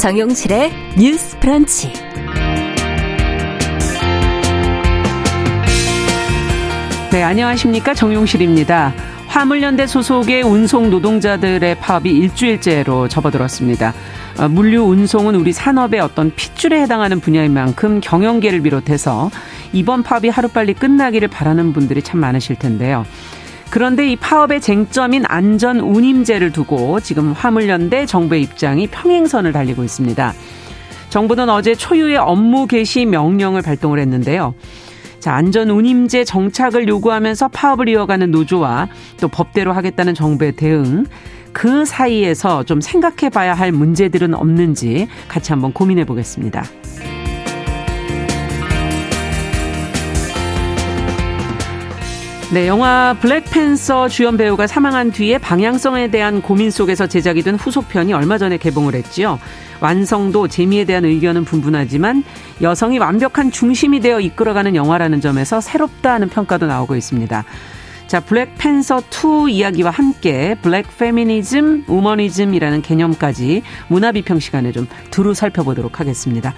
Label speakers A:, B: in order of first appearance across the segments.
A: 정용실의 뉴스 프런치.
B: 네, 안녕하십니까. 정용실입니다. 화물연대 소속의 운송 노동자들의 파업이 일주일째로 접어들었습니다. 어, 물류 운송은 우리 산업의 어떤 핏줄에 해당하는 분야인 만큼 경영계를 비롯해서 이번 파업이 하루빨리 끝나기를 바라는 분들이 참 많으실 텐데요. 그런데 이 파업의 쟁점인 안전 운임제를 두고 지금 화물연대 정부의 입장이 평행선을 달리고 있습니다. 정부는 어제 초유의 업무 개시 명령을 발동을 했는데요. 자, 안전 운임제 정착을 요구하면서 파업을 이어가는 노조와 또 법대로 하겠다는 정부의 대응 그 사이에서 좀 생각해 봐야 할 문제들은 없는지 같이 한번 고민해 보겠습니다. 네, 영화 블랙팬서 주연 배우가 사망한 뒤에 방향성에 대한 고민 속에서 제작이 된 후속편이 얼마 전에 개봉을 했지요. 완성도, 재미에 대한 의견은 분분하지만 여성이 완벽한 중심이 되어 이끌어가는 영화라는 점에서 새롭다 하는 평가도 나오고 있습니다. 자, 블랙팬서 2 이야기와 함께 블랙 페미니즘, 우머니즘이라는 개념까지 문화비평 시간에 좀 두루 살펴보도록 하겠습니다.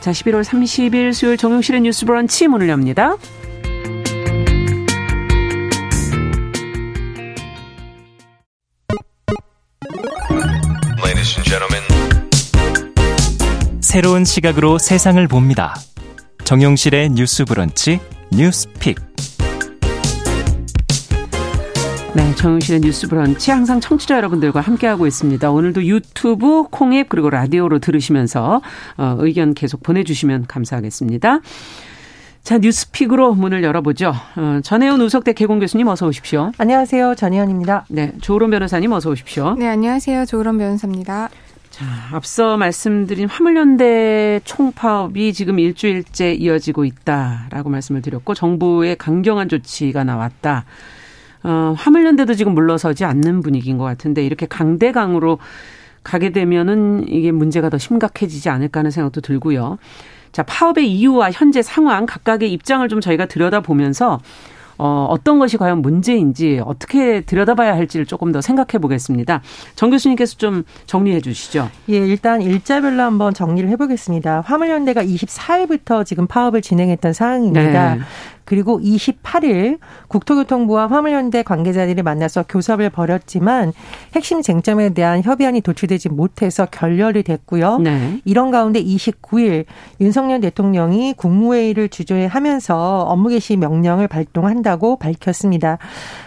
B: 자, 11월 30일 수요일 정용실의 뉴스 브런치 문을 엽니다.
C: 새로운 시각으로 세상을 봅니다. 정용실의 뉴스 브런치 뉴스픽.
B: 네, 정용실의 뉴스 브런치 항상 청취자 여러분들과 함께하고 있습니다. 오늘도 유튜브, 콩앱 그리고 라디오로 들으시면서 어, 의견 계속 보내주시면 감사하겠습니다. 자, 뉴스픽으로 문을 열어보죠. 어, 전혜연 우석대 개공 교수님 어서 오십시오.
D: 안녕하세요. 전혜연입니다.
B: 네, 조으론 변호사님 어서 오십시오.
E: 네, 안녕하세요. 조으론 변호사입니다.
B: 자, 앞서 말씀드린 화물연대 총파업이 지금 일주일째 이어지고 있다라고 말씀을 드렸고 정부의 강경한 조치가 나왔다. 어, 화물연대도 지금 물러서지 않는 분위기인 것 같은데 이렇게 강대강으로 가게 되면은 이게 문제가 더 심각해지지 않을까 하는 생각도 들고요. 자, 파업의 이유와 현재 상황 각각의 입장을 좀 저희가 들여다보면서 어, 어떤 것이 과연 문제인지 어떻게 들여다봐야 할지를 조금 더 생각해 보겠습니다. 정 교수님께서 좀 정리해 주시죠.
D: 예, 일단 일자별로 한번 정리를 해보겠습니다. 화물연대가 24일부터 지금 파업을 진행했던 상황입니다. 네. 그리고 28일 국토교통부와 화물연대 관계자들이 만나서 교섭을 벌였지만 핵심 쟁점에 대한 협의안이 도출되지 못해서 결렬이 됐고요. 네. 이런 가운데 29일 윤석열 대통령이 국무회의를 주재하면서 업무 개시 명령을 발동한다고 밝혔습니다.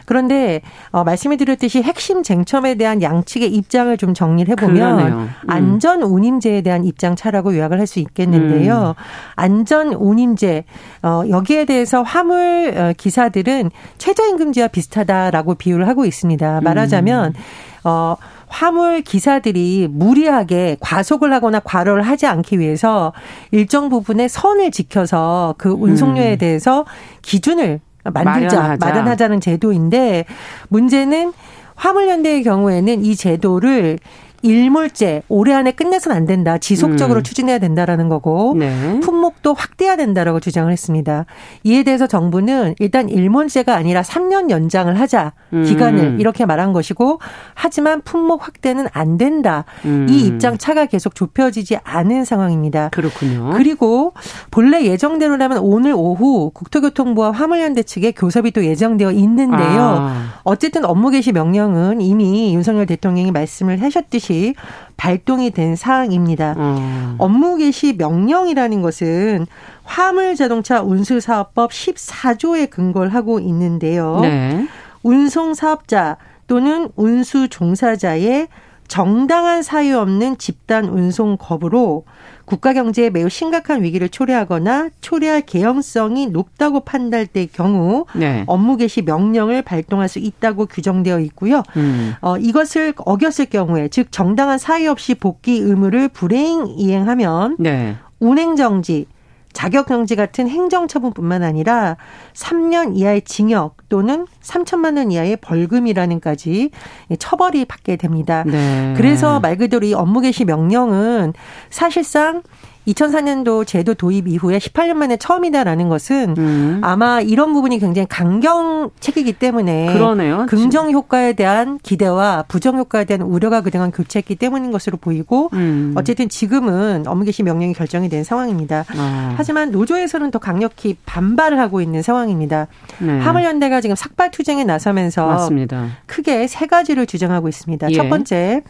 D: 그런데 어, 말씀해 드렸듯이 핵심 쟁점에 대한 양측의 입장을 좀 정리를 해보면 음. 안전 운임제에 대한 입장 차라고 요약을 할 수 있겠는데요. 음. 안전 운임제 어, 여기에 대해서 화물 어, 기사들은 최저임금제와 비슷하다라고 비유를 하고 있습니다. 말하자면 어 화물 기사들이 무리하게 과속을 하거나 과로를 하지 않기 위해서 일정 부분의 선을 지켜서 그 운송료에 음. 대해서 기준을 만들자, 마련하자. 마련하자는 제도인데 문제는 화물연대의 경우에는 이 제도를 일몰제 올해 안에 끝내선 안 된다. 지속적으로 음. 추진해야 된다라는 거고 네. 품목도 확대해야 된다라고 주장을 했습니다. 이에 대해서 정부는 일단 일몰제가 아니라 3년 연장을 하자 음. 기간을 이렇게 말한 것이고 하지만 품목 확대는 안 된다. 음. 이 입장 차가 계속 좁혀지지 않은 상황입니다.
B: 그렇군요.
D: 그리고 본래 예정대로라면 오늘 오후 국토교통부와 화물연대 측에 교섭이 또 예정되어 있는데요. 아. 어쨌든 업무 개시 명령은 이미 윤석열 대통령이 말씀을 하셨듯이 것이 발동이 된 사항입니다. 음. 업무 개시 명령이라는 것은 화물 자동차 운수 사업법 14조에 근거를 하고 있는데요. 네. 운송 사업자 또는 운수 종사자의 정당한 사유 없는 집단 운송 거부로 국가 경제에 매우 심각한 위기를 초래하거나 초래할 개연성이 높다고 판단될 경우 네. 업무 개시 명령을 발동할 수 있다고 규정되어 있고요. 음. 어, 이것을 어겼을 경우에 즉 정당한 사유 없이 복귀 의무를 불행 이행하면 네. 운행 정지 자격정지 같은 행정처분뿐만 아니라 3년 이하의 징역 또는 3천만 원 이하의 벌금이라는까지 처벌이 받게 됩니다. 네. 그래서 말 그대로 이 업무 개시 명령은 사실상 2004년도 제도 도입 이후에 18년 만에 처음이다라는 것은 음. 아마 이런 부분이 굉장히 강경책이기 때문에
B: 그러네요.
D: 긍정 효과에 대한 기대와 부정 효과에 대한 우려가 그동안 교체했기 때문인 것으로 보이고 음. 어쨌든 지금은 업무 개시 명령이 결정이 된 상황입니다. 아. 하지만 노조에서는 더 강력히 반발을 하고 있는 상황입니다. 네. 화물연대가 지금 삭발 투쟁에 나서면서 맞습니다. 크게 세 가지를 주장하고 있습니다. 예. 첫 번째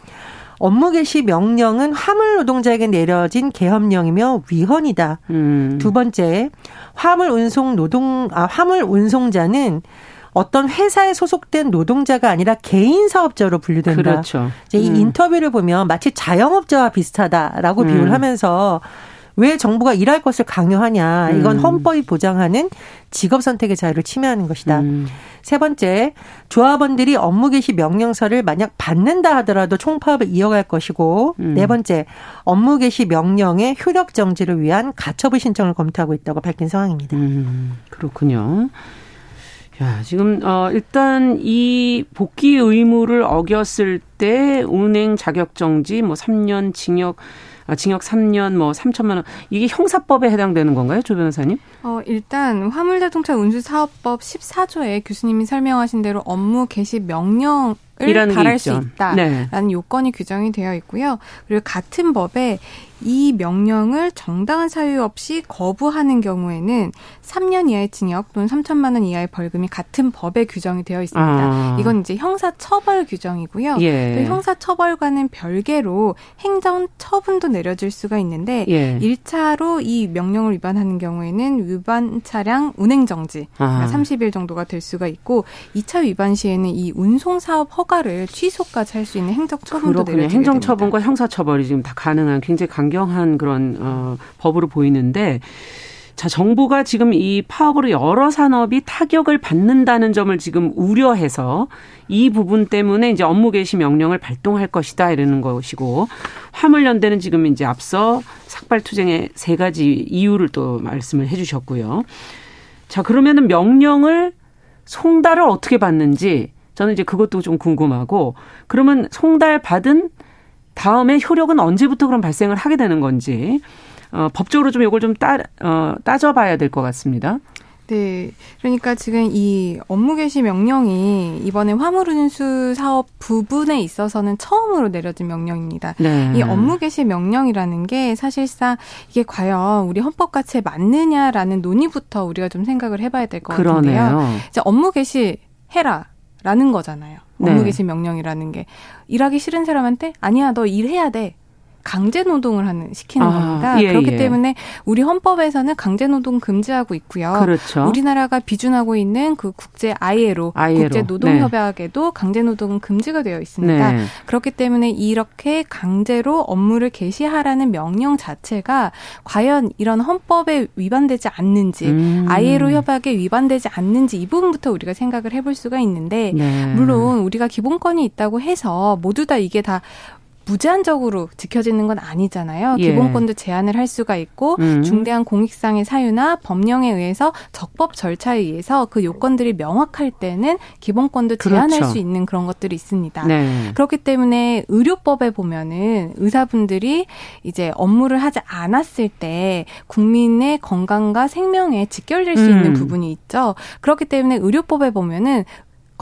D: 업무 개시 명령은 화물 노동자에게 내려진 계엄령이며 위헌이다. 음. 두 번째, 화물 운송 노동 아 화물 운송자는 어떤 회사에 소속된 노동자가 아니라 개인 사업자로 분류된다.
B: 그렇죠.
D: 이제 이 음. 인터뷰를 보면 마치 자영업자와 비슷하다라고 음. 비유를 하면서 왜 정부가 일할 것을 강요하냐. 이건 음. 헌법이 보장하는 직업 선택의 자유를 침해하는 것이다. 음. 세 번째, 조합원들이 업무 개시 명령서를 만약 받는다 하더라도 총파업을 이어갈 것이고, 음. 네 번째, 업무 개시 명령의 효력 정지를 위한 가처분 신청을 검토하고 있다고 밝힌 상황입니다.
B: 음, 그렇군요. 야, 지금 어 일단 이 복귀 의무를 어겼을 때 운행 자격 정지 뭐 3년 징역 아, 징역 3년 뭐 3천만 원 이게 형사법에 해당되는 건가요, 조 변호사님?
E: 어, 일단 화물자동차 운수사업법 14조에 교수님이 설명하신 대로 업무 개시 명령 을 발할 수 있다라는 네. 요건이 규정이 되어 있고요. 그리고 같은 법에 이 명령을 정당한 사유 없이 거부하는 경우에는 3년 이하의 징역 또는 3천만 원 이하의 벌금이 같은 법에 규정이 되어 있습니다. 아. 이건 이제 형사 처벌 규정이고요. 예. 또 형사 처벌과는 별개로 행정 처분도 내려질 수가 있는데 예. 1차로 이 명령을 위반하는 경우에는 위반 차량 운행 정지 아. 30일 정도가 될 수가 있고 2차 위반 시에는 이 운송 사업 허가를 취소까지 할 수 있는 행정 처분도 내려지게
B: 행정 처분과 형사 처벌이 지금 다 가능한 굉장히 강 강경한 그런 어 법으로 보이는데 자, 정부가 지금 이 파업으로 여러 산업이 타격을 받는다는 점을 지금 우려해서 이 부분 때문에 이제 업무 개시 명령을 발동할 것이다 이러는 것이고 화물연대는 지금 이제 앞서 삭발 투쟁의 세 가지 이유를 또 말씀을 해 주셨고요. 자, 그러면은 명령을 송달을 어떻게 받는지 저는 이제 그것도 좀 궁금하고 그러면 송달 받은 다음에 효력은 언제부터 그럼 발생을 하게 되는 건지 어, 법적으로 좀 이걸 좀 따, 어, 따져봐야 될 것 같습니다.
E: 네. 그러니까 지금 이 업무 개시 명령이 이번에 화물운수 사업 부분에 있어서는 처음으로 내려진 명령입니다. 네. 이 업무 개시 명령이라는 게 사실상 이게 과연 우리 헌법 가치에 맞느냐라는 논의부터 우리가 좀 생각을 해봐야 될 것 같은데요. 이제 업무 개시 해라. 라는 거잖아요. 업무 네. 개시 명령이라는 게 일하기 싫은 사람한테 아니야 너 일해야 돼. 강제 노동을 하는 시키는 아, 겁니다. 예, 그렇기 예. 때문에 우리 헌법에서는 강제 노동 금지하고 있고요. 그렇죠. 우리나라가 비준하고 있는 그 국제 ILO, ILO. 국제 노동 협약에도 네. 강제 노동은 금지가 되어 있습니다. 네. 그렇기 때문에 이렇게 강제로 업무를 개시하라는 명령 자체가 과연 이런 헌법에 위반되지 않는지, 음. ILO 협약에 위반되지 않는지 이 부분부터 우리가 생각을 해볼 수가 있는데 네. 물론 우리가 기본권이 있다고 해서 모두 다 이게 다 무제한적으로 지켜지는 건 아니잖아요. 예. 기본권도 제한을 할 수가 있고 음. 중대한 공익상의 사유나 법령에 의해서 적법 절차에 의해서 그 요건들이 명확할 때는 기본권도 제한할 그렇죠. 수 있는 그런 것들이 있습니다. 네. 그렇기 때문에 의료법에 보면은 의사분들이 이제 업무를 하지 않았을 때 국민의 건강과 생명에 직결될 수 음. 있는 부분이 있죠. 그렇기 때문에 의료법에 보면은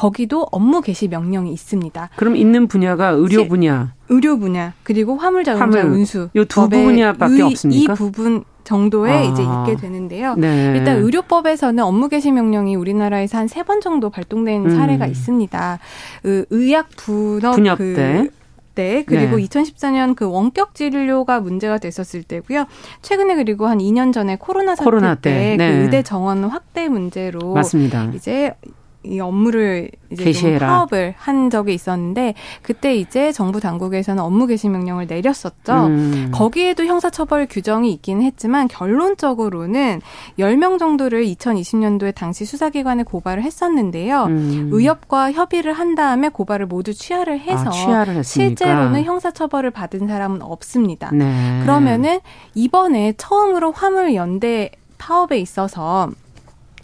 E: 거기도 업무 개시 명령이 있습니다.
B: 그럼 있는 분야가 의료 분야,
E: 의료 분야 그리고 화물 자동차 화물. 운수
B: 이두 분야밖에 없습니까?
E: 이 부분 정도에 아. 이제 있게 되는데요. 네. 일단 의료법에서는 업무 개시 명령이 우리나라에서 한 세 번 정도 발동된 음. 사례가 있습니다. 의, 의약 분업 분협 그 때. 때 그리고 네. 2014년 그 원격 진료가 문제가 됐었을 때고요. 최근에 그리고 한 2년 전에 코로나 사태 코로나 때, 때그 네. 그 의대 정원 확대 문제로 맞습니다. 이제 이 업무를 이제 좀 파업을 한 적이 있었는데 그때 이제 정부 당국에서는 업무 개시 명령을 내렸었죠. 음. 거기에도 형사처벌 규정이 있기는 했지만 결론적으로는 10명 정도를 2020년도에 당시 수사기관에 고발을 했었는데요. 음. 의협과 협의를 한 다음에 고발을 모두 취하를 해서 아, 취하를 실제로는 형사처벌을 받은 사람은 없습니다. 네. 그러면은 이번에 처음으로 화물 연대 파업에 있어서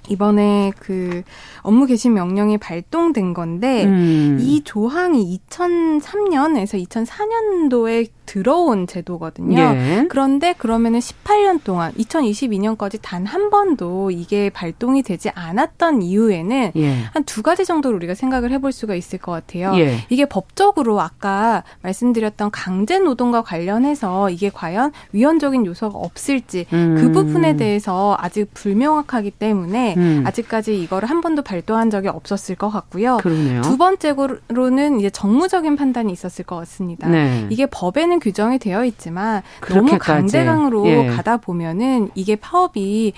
E: 이번에 그 업무 개시 명령이 발동된 건데 음. 이 조항이 2003년에서 2004년도에 들어온 제도거든요. 예. 그런데 그러면은 18년 동안 2022년까지 단 한 번도 이게 발동이 되지 않았던 이유에는 예. 한두 가지 정도로 우리가 생각을 해볼 수가 있을 것 같아요. 예. 이게 법적으로 아까 말씀드렸던 강제 노동과 관련해서 이게 과연 위헌적인 요소가 없을지 음. 그 부분에 대해서 아직 불명확하기 때문에 음. 아직까지 이거를 한 번도 발동한 적이 없었을 것 같고요. 그러네요. 두 번째로는 이제 정무적인 판단이 있었을 것 같습니다. 네. 이게 법에는 규정이 되어 있지만 그렇게까지. 너무 강제강으로 예. 가다 보면은 이게 파업이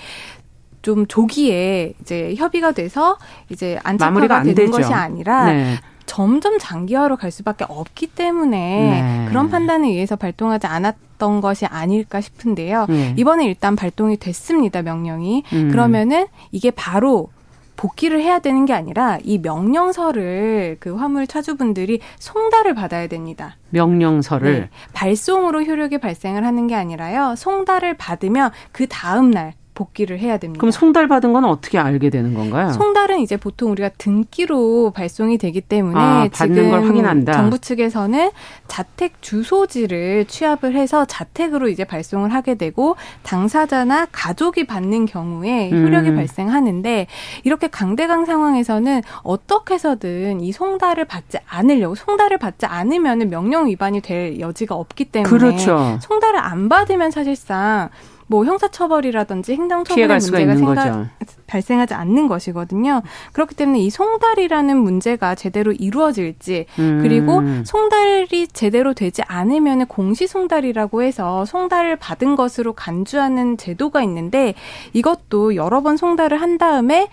E: 좀 조기에 이제 협의가 돼서 이제 안착화가 되는 되죠. 것이 아니라 네. 점점 장기화로 갈 수밖에 없기 때문에 네. 그런 판단에 의해서 발동하지 않았던 것이 아닐까 싶은데요. 네. 이번에 일단 발동이 됐습니다, 명령이. 음. 그러면은 이게 바로 복귀를 해야 되는 게 아니라 이 명령서를 그 화물 차주분들이 송달을 받아야 됩니다.
B: 명령서를 네.
E: 발송으로 효력이 발생을 하는 게 아니라요. 송달을 받으면 그 다음 날 복귀를 해야 됩니다.
B: 그럼 송달 받은 건 어떻게 알게 되는 건가요?
E: 송달은 이제 보통 우리가 등기로 발송이 되기 때문에 아, 지금 걸 확인한다. 정부 측에서는 자택 주소지를 취합을 해서 자택으로 이제 발송을 하게 되고 당사자나 가족이 받는 경우에 효력이 음. 발생하는데 이렇게 강대강 상황에서는 어떻게 해서든 이 송달을 받지 않으려고 송달을 받지 않으면 명령 위반이 될 여지가 없기 때문에 그렇죠. 송달을 안 받으면 사실상 뭐 형사처벌이라든지 행정처벌의 문제가 생각, 발생하지 않는 것이거든요. 그렇기 때문에 이 송달이라는 문제가 제대로 이루어질지 음. 그리고 송달이 제대로 되지 않으면 공시 송달이라고 해서 송달을 받은 것으로 간주하는 제도가 있는데 이것도 여러 번 송달을 한 다음에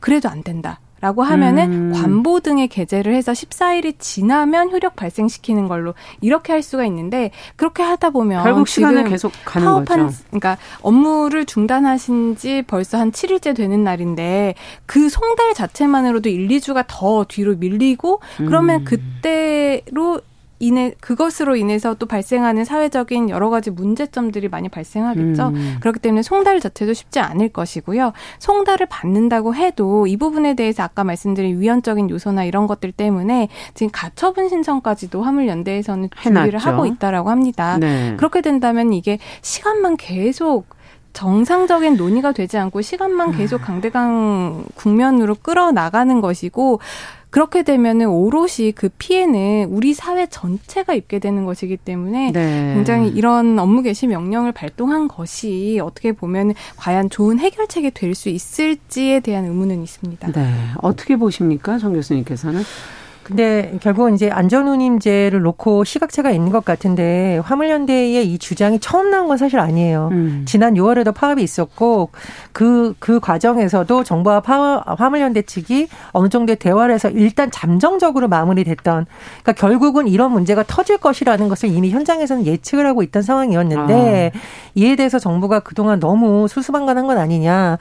E: 그래도 안 된다. 라고 하면은 음. 관보 등의 게재를 해서 14일이 지나면 효력 발생시키는 걸로 이렇게 할 수가 있는데 그렇게 하다 보면
B: 결국 시간을 계속 가는 파업한, 거죠.
E: 그러니까 업무를 중단하신 지 벌써 한 7일째 되는 날인데 그 송달 자체만으로도 1, 2주가 더 뒤로 밀리고 그러면 음. 그때로 인해 그것으로 인해서 또 발생하는 사회적인 여러 가지 문제점들이 많이 발생하겠죠. 음. 그렇기 때문에 송달 자체도 쉽지 않을 것이고요. 송달을 받는다고 해도 이 부분에 대해서 아까 말씀드린 위헌적인 요소나 이런 것들 때문에 지금 가처분 신청까지도 화물연대에서는 준비를 하고 있다라고 합니다. 네. 그렇게 된다면 이게 시간만 계속 정상적인 논의가 되지 않고 시간만 계속 음. 강대강 국면으로 끌어나가는 것이고 그렇게 되면은 오롯이 그 피해는 우리 사회 전체가 입게 되는 것이기 때문에 네. 굉장히 이런 업무 개시 명령을 발동한 것이 어떻게 보면 과연 좋은 해결책이 될 수 있을지에 대한 의문은 있습니다.
B: 네. 어떻게 보십니까? 정 교수님께서는?
D: 근데 결국은 이제 안전운임제를 놓고 시각차가 있는 것 같은데 화물연대의 이 주장이 처음 나온 건 사실 아니에요. 음. 지난 6월에도 파업이 있었고 그그 그 과정에서도 정부와 파, 화물연대 측이 어느 정도의 대화를 해서 일단 잠정적으로 마무리됐던 그러니까 결국은 이런 문제가 터질 것이라는 것을 이미 현장에서는 예측을 하고 있던 상황이었는데 아. 이에 대해서 정부가 그동안 너무 수수방관한 건 아니냐.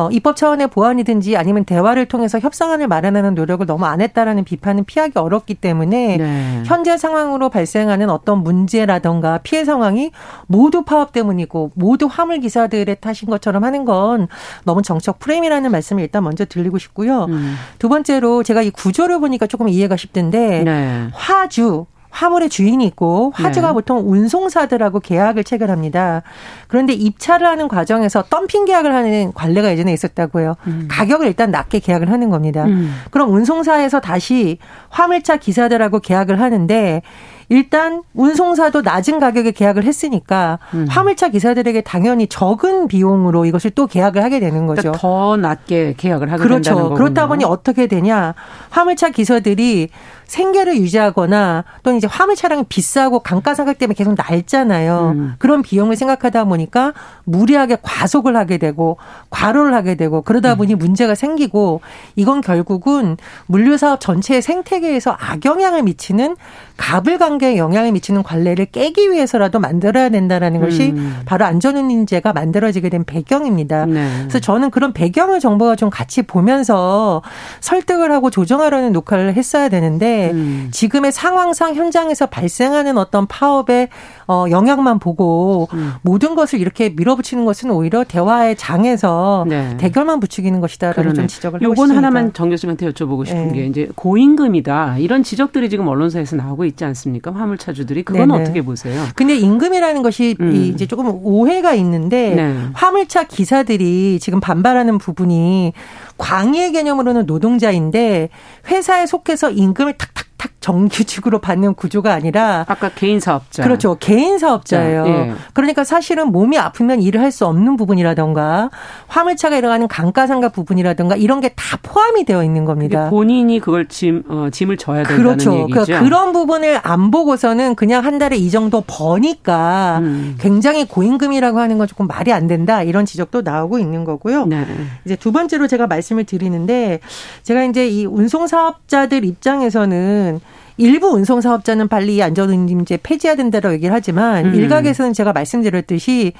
D: 어, 입법 차원의 보완이든지 아니면 대화를 통해서 협상안을 마련하는 노력을 너무 안 했다라는 비판은 피하기 어렵기 때문에 네. 현재 상황으로 발생하는 어떤 문제라던가 피해 상황이 모두 파업 때문이고 모두 화물 기사들의 탓인 것처럼 하는 건 너무 정책 프레임이라는 말씀을 일단 먼저 드리고 싶고요. 음. 두 번째로 제가 이 구조를 보니까 조금 이해가 쉽던데 네. 화주 화물의 주인이 있고 화주가 네. 보통 운송사들하고 계약을 체결합니다. 그런데 입찰을 하는 과정에서 덤핑 계약을 하는 관례가 예전에 있었다고요. 음. 가격을 일단 낮게 계약을 하는 겁니다. 음. 그럼 운송사에서 다시 화물차 기사들하고 계약을 하는데 일단 운송사도 낮은 가격에 계약을 했으니까 음. 화물차 기사들에게 당연히 적은 비용으로 이것을 또 계약을 하게 되는 거죠.
B: 그러니까 더 낮게 계약을 하게
D: 그렇죠.
B: 된다는
D: 거군요. 그렇다 보니 어떻게 되냐? 화물차 기사들이 생계를 유지하거나 또는 이제 화물 차량이 비싸고 감가상각 때문에 계속 날잖아요. 음. 그런 비용을 생각하다 보니까 무리하게 과속을 하게 되고 과로를 하게 되고 그러다 음. 보니 음. 문제가 생기고 이건 결국은 물류 사업 전체의 생태계에서 악영향을 미치는 가불관계에 영향을 미치는 관례를 깨기 위해서라도 만들어야 된다라는 것이 음. 바로 안전운임제가 만들어지게 된 배경입니다. 네. 그래서 저는 그런 배경을 정부가 좀 같이 보면서 설득을 하고 조정하려는 녹화를 했어야 되는데 음. 지금의 상황상 현장에서 발생하는 어떤 파업의 어, 영향만 보고 음. 모든 것을 이렇게 밀어붙이는 것은 오히려 대화의 장에서 네. 대결만 부추기는 것이다라는 좀 지적을 하고
B: 싶습니다. 하나만 정 교수님한테 여쭤보고 싶은 네. 게 이제 고임금이다 이런 지적들이 지금 언론사에서 나오고 있지 않습니까? 않습니까? 화물차주들이 그건 네네. 어떻게 보세요?
D: 근데 임금이라는 것이 음. 이제 조금 오해가 있는데 네. 화물차 기사들이 지금 반발하는 부분이 광의 개념으로는 노동자인데 회사에 속해서 임금을 탁탁 탁 정규직으로 받는 구조가 아니라
B: 아까 개인 사업자
D: 그렇죠 개인 사업자예요. 예. 그러니까 사실은 몸이 아프면 일을 할 수 없는 부분이라던가 화물차가 일어나는 감가상가 부분이라던가 이런 게 다 포함이 되어 있는 겁니다.
B: 본인이 그걸 짐 어, 짐을 져야 된다는
D: 그렇죠.
B: 얘기죠. 그러니까
D: 그런 부분을 안 보고서는 그냥 한 달에 이 정도 버니까 음. 굉장히 고임금이라고 하는 건 조금 말이 안 된다 이런 지적도 나오고 있는 거고요. 네. 이제 두 번째로 제가 말씀을 드리는데 제가 이제 이 운송 사업자들 입장에서는 보면은 일부 운송 사업자는 빨리 안전운임제 폐지해야 된다고 얘기를 하지만 음. 일각에서는 제가 말씀드렸듯이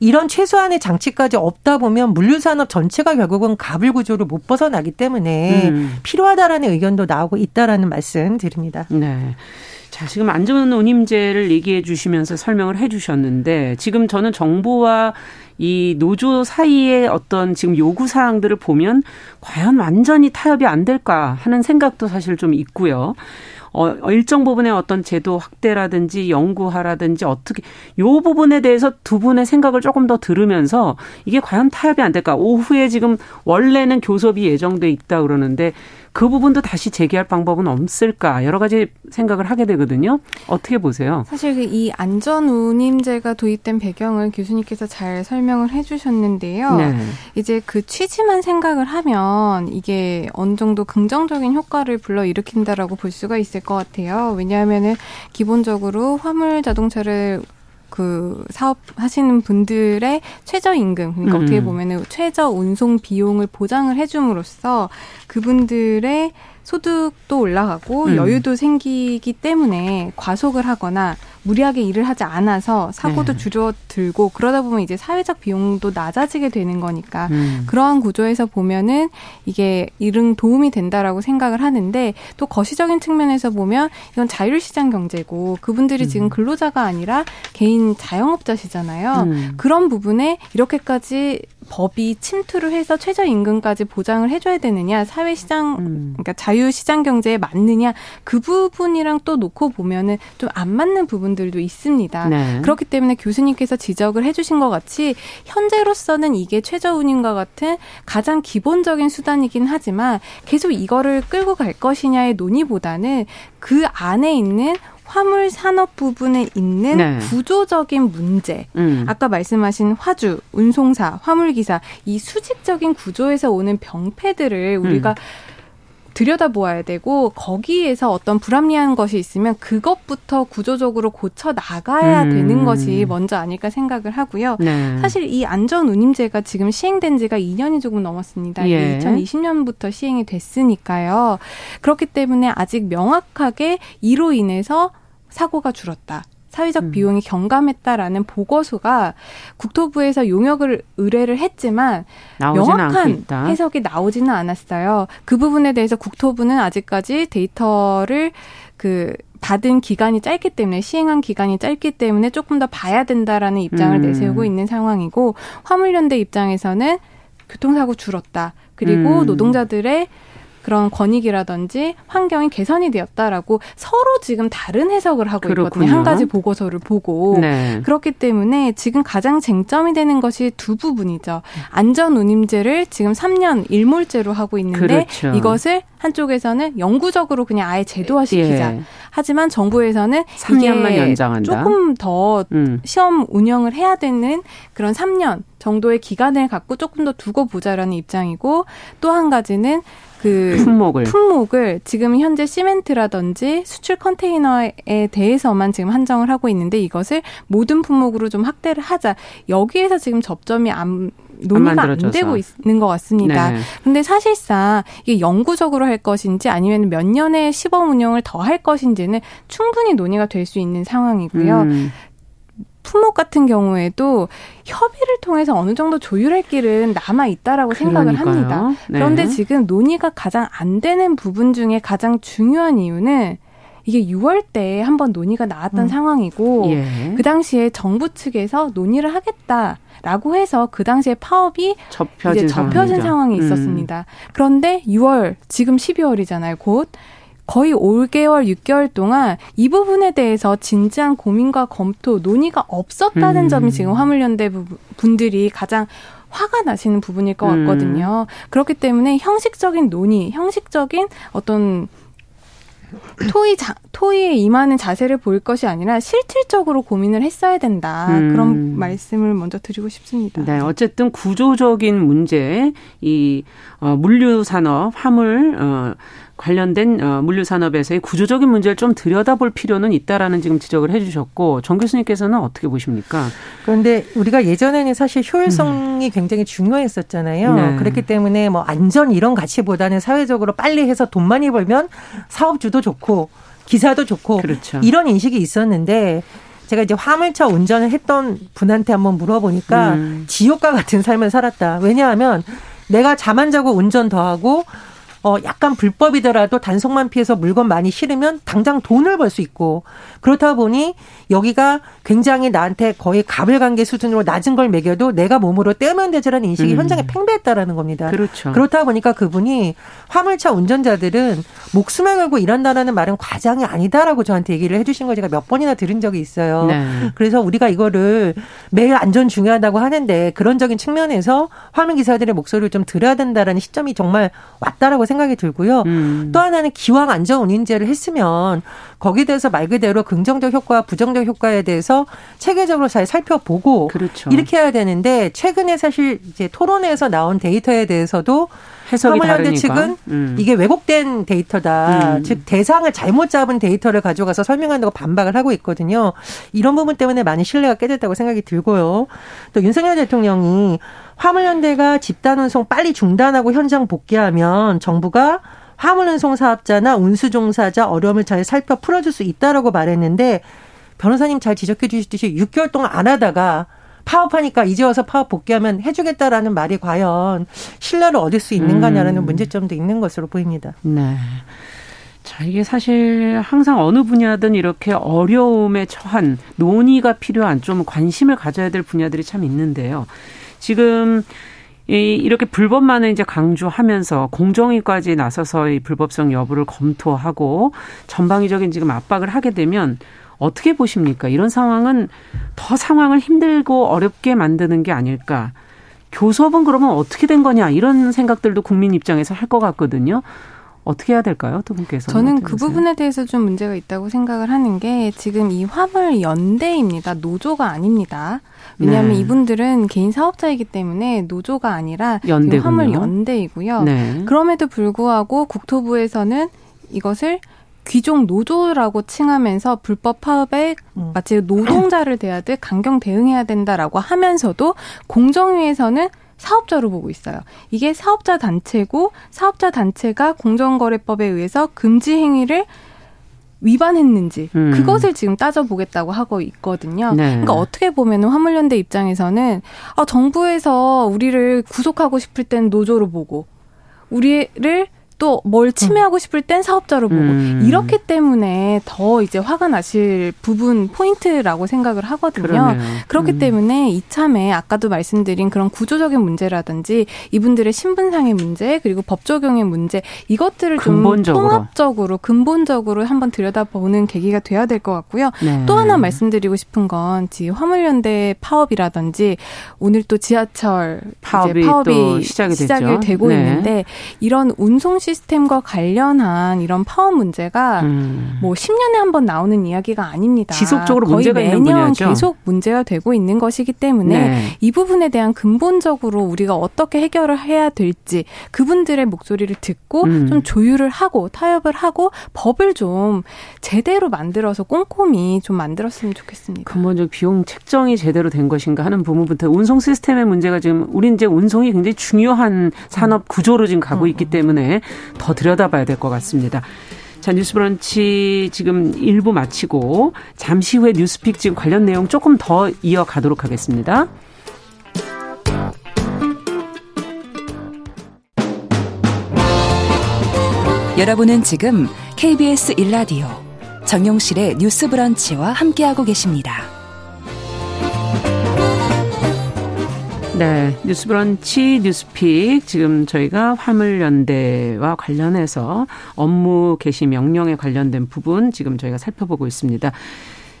D: 이런 최소한의 장치까지 없다 보면 물류산업 전체가 결국은 가불 구조를 못 벗어나기 때문에 음. 필요하다라는 의견도 나오고 있다라는 말씀 드립니다.
B: 네. 자, 지금 안전 운임제를 얘기해 주시면서 설명을 해 주셨는데 지금 저는 정부와 이 노조 사이의 어떤 지금 요구 사항들을 보면 과연 완전히 타협이 안 될까 하는 생각도 사실 좀 있고요. 어, 일정 부분의 어떤 제도 확대라든지 연구하라든지 어떻게 요 부분에 대해서 두 분의 생각을 조금 더 들으면서 이게 과연 타협이 안 될까? 오후에 지금 원래는 교섭이 예정돼 있다 그러는데 그 부분도 다시 재개할 방법은 없을까 여러 가지 생각을 하게 되거든요. 어떻게 보세요?
E: 사실 그이 안전 운임제가 도입된 배경을 교수님께서 잘 설명을 해주셨는데요. 네. 이제 그 취지만 생각을 하면 이게 어느 정도 긍정적인 효과를 불러 일으킨다라고 볼 수가 있을 것 같아요. 왜냐하면은 기본적으로 화물 자동차를 그 사업 하시는 분들의 최저 임금 그러니까 음. 어떻게 보면은 최저 운송 비용을 보장을 해줌으로써 그분들의 소득도 올라가고 음. 여유도 생기기 때문에 과속을 하거나 무리하게 일을 하지 않아서 사고도 네. 줄어들고 그러다 보면 이제 사회적 비용도 낮아지게 되는 거니까 음. 그러한 구조에서 보면은 이게 일은 도움이 된다라고 생각을 하는데 또 거시적인 측면에서 보면 이건 자율시장 경제고 그분들이 음. 지금 근로자가 아니라 개인 자영업자시잖아요. 음. 그런 부분에 이렇게까지 법이 침투를 해서 최저임금까지 보장을 해줘야 되느냐, 사회시장, 음. 그러니까 자유시장 경제에 맞느냐, 그 부분이랑 또 놓고 보면은 좀 안 맞는 부분 들도 있습니다. 네. 그렇기 때문에 교수님께서 지적을 해주신 것 같이 현재로서는 이게 최저운임과 같은 가장 기본적인 수단이긴 하지만 계속 이거를 끌고 갈 것이냐의 논의보다는 그 안에 있는 화물 산업 부분에 있는 네. 구조적인 문제. 음. 아까 말씀하신 화주, 운송사, 화물기사 이 수직적인 구조에서 오는 병폐들을 우리가 음. 들여다보아야 되고 거기에서 어떤 불합리한 것이 있으면 그것부터 구조적으로 고쳐 나가야 음. 되는 것이 먼저 아닐까 생각을 하고요. 네. 사실 이 안전 운임제가 지금 시행된 지가 2년이 조금 넘었습니다. 예. 2020년부터 시행이 됐으니까요. 그렇기 때문에 아직 명확하게 이로 인해서 사고가 줄었다. 사회적 음. 비용이 경감했다라는 보고서가 국토부에서 용역을 의뢰를 했지만 명확한 해석이 나오지는 않았어요. 그 부분에 대해서 국토부는 아직까지 데이터를 그 받은 기간이 짧기 때문에 시행한 기간이 짧기 때문에 조금 더 봐야 된다라는 입장을 음. 내세우고 있는 상황이고 화물연대 입장에서는 교통사고 줄었다. 그리고 음. 노동자들의 그런 권익이라든지 환경이 개선이 되었다라고 서로 지금 다른 해석을 하고 그렇군요. 있거든요. 한 가지 보고서를 보고 네. 그렇기 때문에 지금 가장 쟁점이 되는 것이 두 부분이죠. 안전 운임제를 지금 3년 일몰제로 하고 있는데 그렇죠. 이것을 한쪽에서는 영구적으로 그냥 아예 제도화시키자. 예. 하지만 정부에서는 3년만 연장한다. 조금 더 음. 시험 운영을 해야 되는 그런 3년 정도의 기간을 갖고 조금 더 두고 보자라는 입장이고 또 한 가지는 그 품목을 품목을 지금 현재 시멘트라든지 수출 컨테이너에 대해서만 지금 한정을 하고 있는데 이것을 모든 품목으로 좀 확대를 하자. 여기에서 지금 접점이 안 논의가 안, 안 되고 있는 것 같습니다. 네. 근데 사실상 이게 영구적으로 할 것인지 아니면 몇 년의 시범 운영을 더 할 것인지는 충분히 논의가 될 수 있는 상황이고요. 음. 품목 같은 경우에도 협의를 통해서 어느 정도 조율할 길은 남아 있다라고 생각을 합니다. 네. 그런데 지금 논의가 가장 안 되는 부분 중에 가장 중요한 이유는 이게 6월 때 한번 논의가 나왔던 음. 상황이고 예. 그 당시에 정부 측에서 논의를 하겠다라고 해서 그 당시에 파업이 접혀진, 이제 접혀진 상황이 음. 있었습니다. 그런데 6월 지금 12월이잖아요. 곧 거의 5개월, 6개월 동안 이 부분에 대해서 진지한 고민과 검토, 논의가 없었다는 음. 점이 지금 화물연대 분들이 가장 화가 나시는 부분일 것 음. 같거든요. 음. 그렇기 때문에 형식적인 논의, 형식적인 어떤 토의 자, 토의에 임하는 자세를 보일 것이 아니라 실질적으로 고민을 했어야 된다. 음. 그런 말씀을 먼저 드리고 싶습니다.
B: 네, 어쨌든 구조적인 문제, 이 어, 물류 산업, 화물 어 관련된 어, 물류 산업에서의 구조적인 문제를 좀 들여다볼 필요는 있다라는 지금 지적을 해주셨고 정 교수님께서는 어떻게 보십니까?
D: 그런데 우리가 예전에는 사실 효율성이 음. 굉장히 중요했었잖아요. 네. 그렇기 때문에 뭐 안전 이런 가치보다는 사회적으로 빨리 해서 돈 많이 벌면 사업주도 좋고 기사도 좋고 그렇죠. 이런 인식이 있었는데 제가 이제 화물차 운전을 했던 분한테 한번 물어보니까 음. 지옥과 같은 삶을 살았다. 왜냐하면 내가 잠 안 자고 운전 더 하고 어 약간 불법이더라도 단속만 피해서 물건 많이 실으면 당장 돈을 벌 수 있고 그렇다 보니 여기가 굉장히 나한테 거의 가불관계 수준으로 낮은 걸 매겨도 내가 몸으로 떼면 되지라는 인식이 음. 현장에 팽배했다라는 겁니다.
B: 그렇죠.
D: 그렇다 보니까 그분이 화물차 운전자들은 목숨을 걸고 일한다라는 말은 과장이 아니다라고 저한테 얘기를 해주신 걸 제가 몇 번이나 들은 적이 있어요. 네. 그래서 우리가 이거를 매일 안전 중요하다고 하는데 그런적인 측면에서 화물 기사들의 목소리를 좀 들어야 된다라는 시점이 정말 왔다라고 생각 이 들고요. 음. 또 하나는 기왕 안전 운임제를 했으면 거기에 대해서 말 그대로 긍정적 효과와 부정적 효과에 대해서 체계적으로 잘 살펴보고 그렇죠. 이렇게 해야 되는데 최근에 사실 이제 토론회에서 나온 데이터에 대해서도 화물연대 측은 음. 이게 왜곡된 데이터다. 음. 즉 대상을 잘못 잡은 데이터를 가져가서 설명한다고 반박을 하고 있거든요. 이런 부분 때문에 많이 신뢰가 깨졌다고 생각이 들고요. 또 윤석열 대통령이 화물연대가 집단 운송 빨리 중단하고 현장 복귀하면 정부가 화물운송 사업자나 운수종사자 어려움을 잘 살펴 풀어줄 수 있다라고 말했는데 변호사님 잘 지적해 주셨듯이 6개월 동안 안 하다가 파업하니까 이제 와서 파업 복귀하면 해주겠다라는 말이 과연 신뢰를 얻을 수 있는가냐라는 음. 문제점도 있는 것으로 보입니다.
B: 네. 자, 이게 사실 항상 어느 분야든 이렇게 어려움에 처한 논의가 필요한 좀 관심을 가져야 될 분야들이 참 있는데요. 지금 이 이렇게 불법만을 이제 강조하면서 공정위까지 나서서 이 불법성 여부를 검토하고 전방위적인 지금 압박을 하게 되면 어떻게 보십니까? 이런 상황은 더 상황을 힘들고 어렵게 만드는 게 아닐까. 교섭은 그러면 어떻게 된 거냐 이런 생각들도 국민 입장에서 할 것 같거든요. 어떻게 해야 될까요, 두 분께서?
E: 저는 그 부분에 대해서 좀 문제가 있다고 생각을 하는 게 지금 이 화물 연대입니다. 노조가 아닙니다. 왜냐하면 네. 이분들은 개인 사업자이기 때문에 노조가 아니라 연대군요. 화물 연대이고요. 네. 그럼에도 불구하고 국토부에서는 이것을 귀족 노조라고 칭하면서 불법 파업에 음. 마치 노동자를 대하듯 강경 대응해야 된다라고 하면서도 공정위에서는 사업자로 보고 있어요. 이게 사업자 단체고 사업자 단체가 공정거래법에 의해서 금지 행위를 위반했는지 음. 그것을 지금 따져보겠다고 하고 있거든요. 네. 그러니까 어떻게 보면 화물연대 입장에서는 아, 정부에서 우리를 구속하고 싶을 땐 노조로 보고 우리를 또 뭘 침해하고 싶을 땐 사업자로 보고 음. 이렇기 때문에 더 이제 화가 나실 부분 포인트라고 생각을 하거든요. 그러네요. 그렇기 음. 때문에 이참에 아까도 말씀드린 그런 구조적인 문제라든지 이분들의 신분상의 문제 그리고 법 적용의 문제 이것들을 근본적으로. 좀 통합적으로 근본적으로 한번 들여다보는 계기가 돼야 될 것 같고요. 네. 또 하나 말씀드리고 싶은 건 지금 화물연대 파업이라든지 오늘 또 지하철 파업이, 파업이 시작이, 시작이 되고 네. 있는데 이런 운송 시 스템과 관련한 이런 파업 문제가 음. 뭐 10년에 한 번 나오는 이야기가 아닙니다.
B: 지속적으로 문제가 있는 분야죠.
E: 계속 문제가 되고 있는 것이기 때문에 네. 이 부분에 대한 근본적으로 우리가 어떻게 해결을 해야 될지 그분들의 목소리를 듣고 음. 좀 조율을 하고 타협을 하고 법을 좀 제대로 만들어서 꼼꼼히 좀 만들었으면 좋겠습니다.
B: 근본적 비용 책정이 제대로 된 것인가 하는 부분부터 운송 시스템의 문제가 지금 우리 이제 운송이 굉장히 중요한 산업 구조로 지금 가고 음. 있기 때문에 더 들여다봐야 될 것 같습니다. 자, 뉴스 브런치 지금 일부 마치고 잠시 후에 뉴스픽 지금 관련 내용 조금 더 이어가도록 하겠습니다.
A: 여러분은 지금 KBS 일라디오 정용실의 뉴스 브런치와 함께하고 계십니다.
B: 네. 뉴스 브런치 뉴스픽. 지금 저희가 화물연대와 관련해서 업무 개시 명령에 관련된 부분 지금 저희가 살펴보고 있습니다.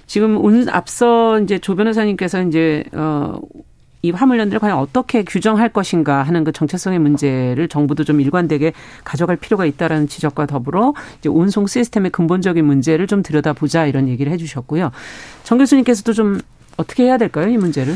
B: 지금 온 앞서 이제 조 변호사님께서 이제 어, 이 화물연대를 과연 어떻게 규정할 것인가 하는 그 정체성의 문제를 정부도 좀 일관되게 가져갈 필요가 있다라는 지적과 더불어 이제 운송 시스템의 근본적인 문제를 좀 들여다보자 이런 얘기를 해주셨고요. 정 교수님께서도 좀 어떻게 해야 될까요, 이 문제를?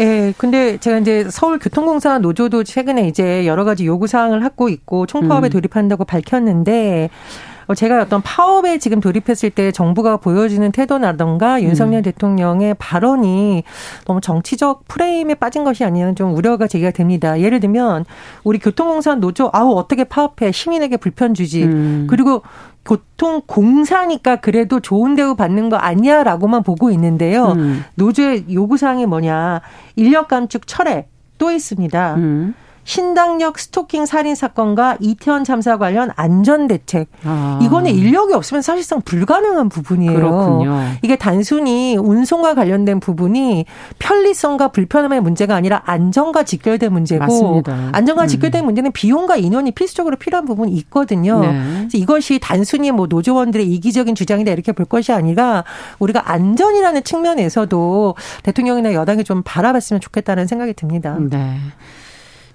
D: 예, 근데 제가 이제 서울교통공사 노조도 최근에 이제 여러 가지 요구 사항을 갖고 있고 총파업에 음. 돌입한다고 밝혔는데 어, 제가 어떤 파업에 지금 돌입했을 때 정부가 보여주는 태도나던가 윤석열 음. 대통령의 발언이 너무 정치적 프레임에 빠진 것이 아니냐는 좀 우려가 제기가 됩니다. 예를 들면 우리 교통공사 노조 아우 어떻게 파업해 시민에게 불편 주지 음. 그리고 교통공사니까 그래도 좋은 대우 받는 거 아니야라고만 보고 있는데요. 음. 노조의 요구사항이 뭐냐. 인력 감축 철회 또 있습니다. 음. 신당역 스토킹 살인 사건과 이태원 참사 관련 안전 대책. 아. 이거는 인력이 없으면 사실상 불가능한 부분이에요. 그렇군요. 이게 단순히 운송과 관련된 부분이 편리성과 불편함의 문제가 아니라 안전과 직결된 문제고 맞습니다. 안전과 음. 직결된 음. 문제는 비용과 인원이 필수적으로 필요한 부분이 있거든요. 네. 그래서 이것이 단순히 뭐 노조원들의 이기적인 주장이다 이렇게 볼 것이 아니라 우리가 안전이라는 측면에서도 대통령이나 여당이 좀 바라봤으면 좋겠다는 생각이 듭니다.
B: 네.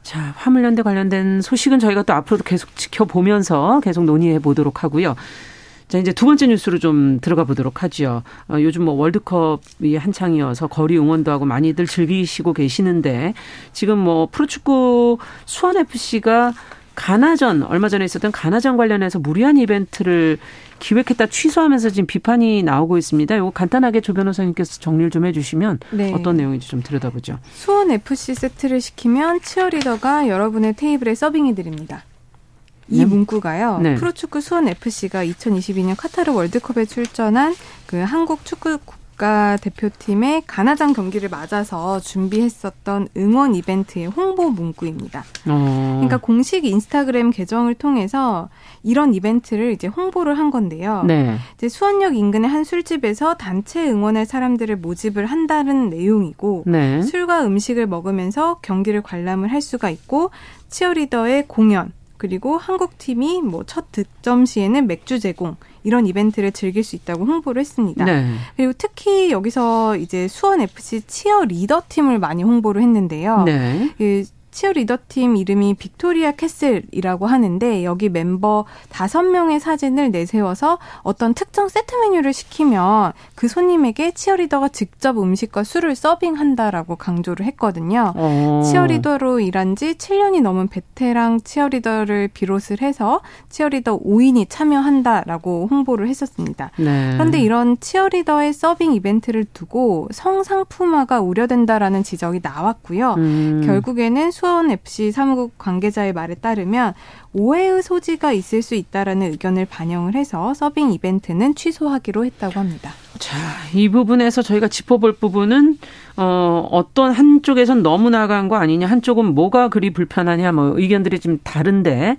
B: 자, 화물연대 관련된 소식은 저희가 또 앞으로도 계속 지켜보면서 계속 논의해 보도록 하고요. 자, 이제 두 번째 뉴스로 좀 들어가 보도록 하죠. 어, 요즘 뭐 월드컵이 한창이어서 거리 응원도 하고 많이들 즐기시고 계시는데 지금 뭐 프로축구 수원FC가 가나전 얼마 전에 있었던 가나전 관련해서 무리한 이벤트를 기획했다 취소하면서 지금 비판이 나오고 있습니다. 이거 간단하게 조 변호사님께서 정리를 좀 해주시면 네. 어떤 내용인지 좀 들여다보죠.
E: 수원 FC 세트를 시키면 치어리더가 여러분의 테이블에 서빙해 드립니다. 이 네. 문구가요. 네. 프로축구 수원 FC가 2022년 카타르 월드컵에 출전한 그 한국 축구 국가 대표팀의 가나장 경기를 맞아서 준비했었던 응원 이벤트의 홍보 문구입니다. 어. 그러니까 공식 인스타그램 계정을 통해서 이런 이벤트를 이제 홍보를 한 건데요. 네. 이제 수원역 인근의 한 술집에서 단체 응원할 사람들을 모집을 한다는 내용이고 네. 술과 음식을 먹으면서 경기를 관람을 할 수가 있고 치어리더의 공연 그리고 한국 팀이 뭐 첫 득점 시에는 맥주 제공 이런 이벤트를 즐길 수 있다고 홍보를 했습니다. 네. 그리고 특히 여기서 이제 수원 FC 치어 리더 팀을 많이 홍보를 했는데요. 네. 그 치어리더 팀 이름이 빅토리아 캐슬이라고 하는데 여기 멤버 다섯 명의 사진을 내세워서 어떤 특정 세트 메뉴를 시키면 그 손님에게 치어리더가 직접 음식과 술을 서빙한다라고 강조를 했거든요. 어. 치어리더로 일한 지 7년이 넘은 베테랑 치어리더를 비롯을 해서 치어리더 5인이 참여한다라고 홍보를 했었습니다. 네. 그런데 이런 치어리더의 서빙 이벤트를 두고 성상품화가 우려된다라는 지적이 나왔고요. 음. 결국에는 수원 FC 사무국 관계자의 말에 따르면 오해의 소지가 있을 수 있다라는 의견을 반영을 해서 서빙 이벤트는 취소하기로 했다고 합니다.
B: 자, 이 부분에서 저희가 짚어볼 부분은 어 어떤 한쪽에선 너무 나간 거 아니냐, 한쪽은 뭐가 그리 불편하냐, 뭐 의견들이 좀 다른데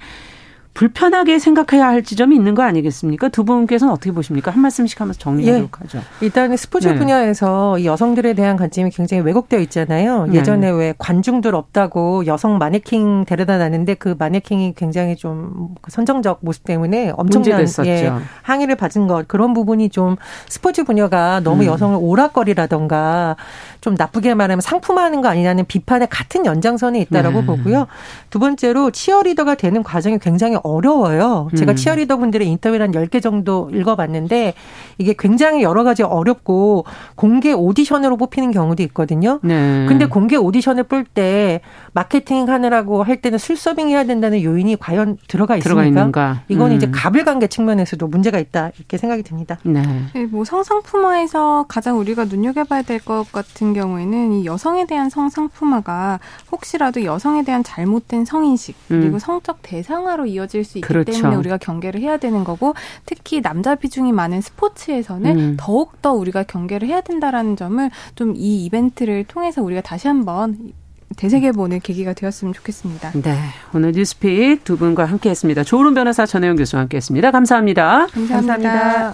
B: 불편하게 생각해야 할 지점이 있는 거 아니겠습니까? 두 분께서는 어떻게 보십니까? 한 말씀씩 하면서 정리하도록 예. 하죠.
D: 일단 스포츠 네. 분야에서 여성들에 대한 관점이 굉장히 왜곡되어 있잖아요. 네. 예전에 왜 관중들 없다고 여성 마네킹 데려다 놨는데 그 마네킹이 굉장히 좀 선정적 모습 때문에 엄청난 예, 항의를 받은 것 그런 부분이 좀 스포츠 분야가 너무 음. 여성을 오락거리라던가 좀 나쁘게 말하면 상품화하는 거 아니냐는 비판의 같은 연장선에 있다라고 네. 보고요. 두 번째로 치어리더가 되는 과정이 굉장히 어려워요. 제가 음. 치어리더 분들의 인터뷰를 한 10개 정도 읽어봤는데 이게 굉장히 여러 가지 어렵고 공개 오디션으로 뽑히는 경우도 있거든요. 네. 근데 공개 오디션을 볼때 마케팅 하느라고 할 때는 술 서빙 해야 된다는 요인이 과연 들어가 있습니까? 들어가 있는가? 이건 음. 이제 가불관계 측면에서도 문제가 있다 이렇게 생각이 듭니다.
E: 네. 네. 뭐 성상품화에서 가장 우리가 눈여겨봐야 될 것 같은 경우에는 이 여성에 대한 성상품화가 혹시라도 여성에 대한 잘못된 성인식 그리고 음. 성적 대상화로 이어질 수 있기 그렇죠. 때문에 우리가 경계를 해야 되는 거고 특히 남자 비중이 많은 스포츠에서는 음. 더욱 더 우리가 경계를 해야 된다라는 점을 좀 이 이벤트를 통해서 우리가 다시 한번 되새겨보는 계기가 되었으면 좋겠습니다.
B: 네. 오늘 뉴스픽 두 분과 함께 했습니다. 조은 변호사 전혜영 교수와 함께 했습니다. 감사합니다.
E: 감사합니다.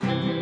E: 감사합니다.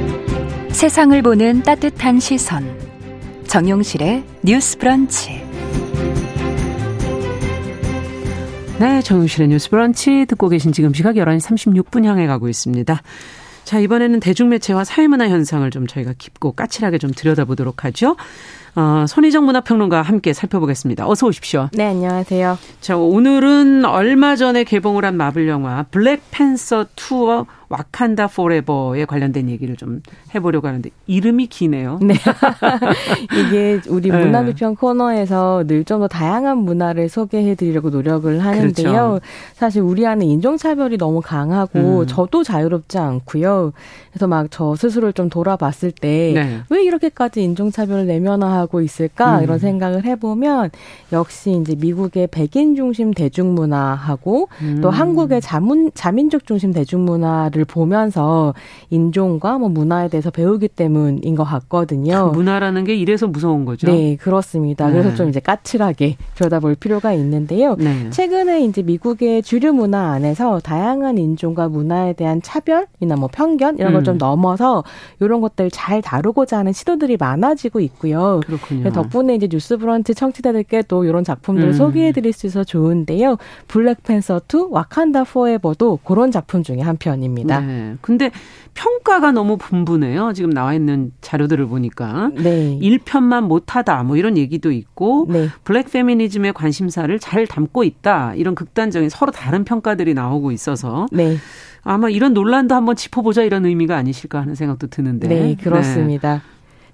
A: 세상을 보는 따뜻한 시선. 정용실의 뉴스 브런치.
B: 네, 정용실의 뉴스 브런치 듣고 계신 지금 시각 11시 36분 향해 가고 있습니다. 자, 이번에는 대중매체와 사회문화 현상을 좀 저희가 깊고 까칠하게 좀 들여다보도록 하죠. 어, 손희정 문화평론가와 함께 살펴보겠습니다. 어서 오십시오.
F: 네, 안녕하세요.
B: 자, 오늘은 얼마 전에 개봉을 한 마블 영화 블랙팬서 투어 와칸다 포레버에 관련된 얘기를 좀 해보려고 하는데 이름이 기네요.
F: 네. 이게 우리 네. 문화비평 코너에서 늘 좀 더 다양한 문화를 소개해드리려고 노력을 하는데요. 그렇죠. 사실 우리 안에 인종차별이 너무 강하고 음. 저도 자유롭지 않고요. 그래서 막 저 스스로를 좀 돌아봤을 때왜 네. 이렇게까지 인종차별을 내면화하고 있을까 음. 이런 생각을 해보면 역시 이제 미국의 백인 중심 대중문화하고 음. 또 한국의 자문, 자민족 중심 대중문화를 보면서 인종과 뭐 문화에 대해서 배우기 때문인 것 같거든요.
B: 문화라는 게 이래서 무서운 거죠.
F: 네, 그렇습니다. 네. 그래서 좀 이제 까칠하게 들여다볼 필요가 있는데요. 네. 최근에 이제 미국의 주류 문화 안에서 다양한 인종과 문화에 대한 차별이나 뭐 편견 이런 걸좀 음. 넘어서 이런 것들 잘 다루고자 하는 시도들이 많아지고 있고요.
B: 그렇군요.
F: 덕분에 이제 뉴스 브런치 청취자들께 또 이런 작품들을 음. 소개해 드릴 수 있어서 좋은데요. 블랙팬서 2 와칸다 포에버도 그런 작품 중에 한 편입니다. 네.
B: 근데 평가가 너무 분분해요. 지금 나와 있는 자료들을 보니까. 네. 1편만 못하다 뭐 이런 얘기도 있고 네. 블랙 페미니즘의 관심사를 잘 담고 있다. 이런 극단적인 서로 다른 평가들이 나오고 있어서 네. 아마 이런 논란도 한번 짚어보자 이런 의미가 아니실까 하는 생각도 드는데.
F: 네, 그렇습니다.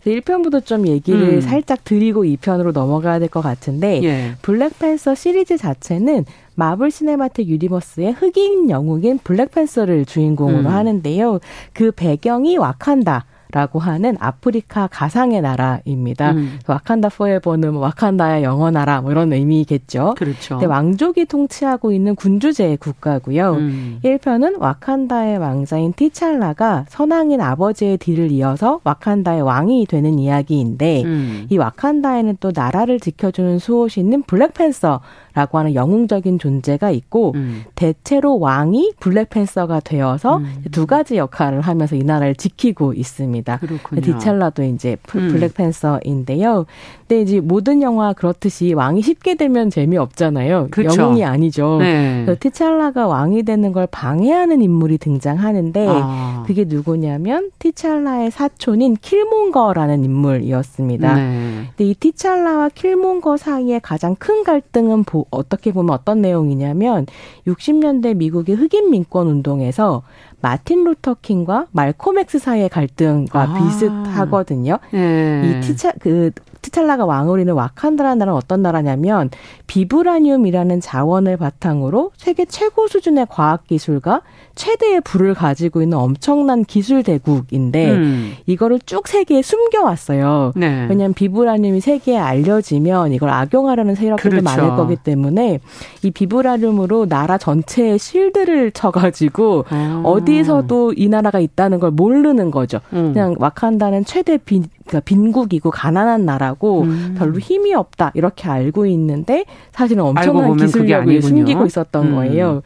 F: 네. 1편부터 좀 얘기를 음. 살짝 드리고 2편으로 넘어가야 될 것 같은데 예. 블랙팬서 시리즈 자체는 마블 시네마틱 유니버스의 흑인 영웅인 블랙팬서를 주인공으로 음. 하는데요. 그 배경이 와칸다. 라고 하는 아프리카 가상의 나라입니다. 음. 와칸다 포에버는 뭐 와칸다여 영원하라 뭐 이런 의미겠죠.
B: 그렇죠.
F: 근데 왕족이 통치하고 있는 군주제 국가고요. 음. 1편은 와칸다의 왕자인 티찰라가 선왕인 아버지의 뒤를 이어서 와칸다의 왕이 되는 이야기인데 음. 이 와칸다에는 또 나라를 지켜주는 수호신인 블랙팬서 라고 하는 영웅적인 존재가 있고 음. 대체로 왕이 블랙팬서가 되어서 음. 두 가지 역할을 하면서 이 나라를 지키고 있습니다.
B: 그렇군요.
F: 디찰라도 이제 음. 블랙팬서인데요. 근데 이제 모든 영화 그렇듯이 왕이 쉽게 되면 재미없잖아요. 그렇죠. 영웅이 아니죠. 네. 그래서 티찰라가 왕이 되는 걸 방해하는 인물이 등장하는데 아. 그게 누구냐면 티찰라의 사촌인 킬몬거라는 인물이었습니다. 네. 근데 이 티찰라와 킬몬거 사이에 가장 큰 갈등은 보, 어떻게 보면 어떤 내용이냐면 60년대 미국의 흑인 민권 운동에서 마틴 루터 킹과 말콤 엑스 사이의 갈등과 아. 비슷하거든요. 네. 이 티차 그 티찰라가 왕으로 있는 와칸다라는 나라는 어떤 나라냐면 비브라늄이라는 자원을 바탕으로 세계 최고 수준의 과학 기술과 최대의 부를 가지고 있는 엄청난 기술 대국인데 음. 이거를 쭉 세계에 숨겨왔어요. 네. 왜냐하면 비브라늄이 세계에 알려지면 이걸 악용하려는 세력들이 그렇죠. 많을 거기 때문에 이 비브라늄으로 나라 전체에 실드를 쳐가지고 아. 어디에서도 이 나라가 있다는 걸 모르는 거죠. 음. 그냥 와칸다는 최대 빈, 그러니까 빈국이고 가난한 나라고 음. 별로 힘이 없다 이렇게 알고 있는데 사실은 엄청난 기술력을 숨기고 있었던 음. 거예요.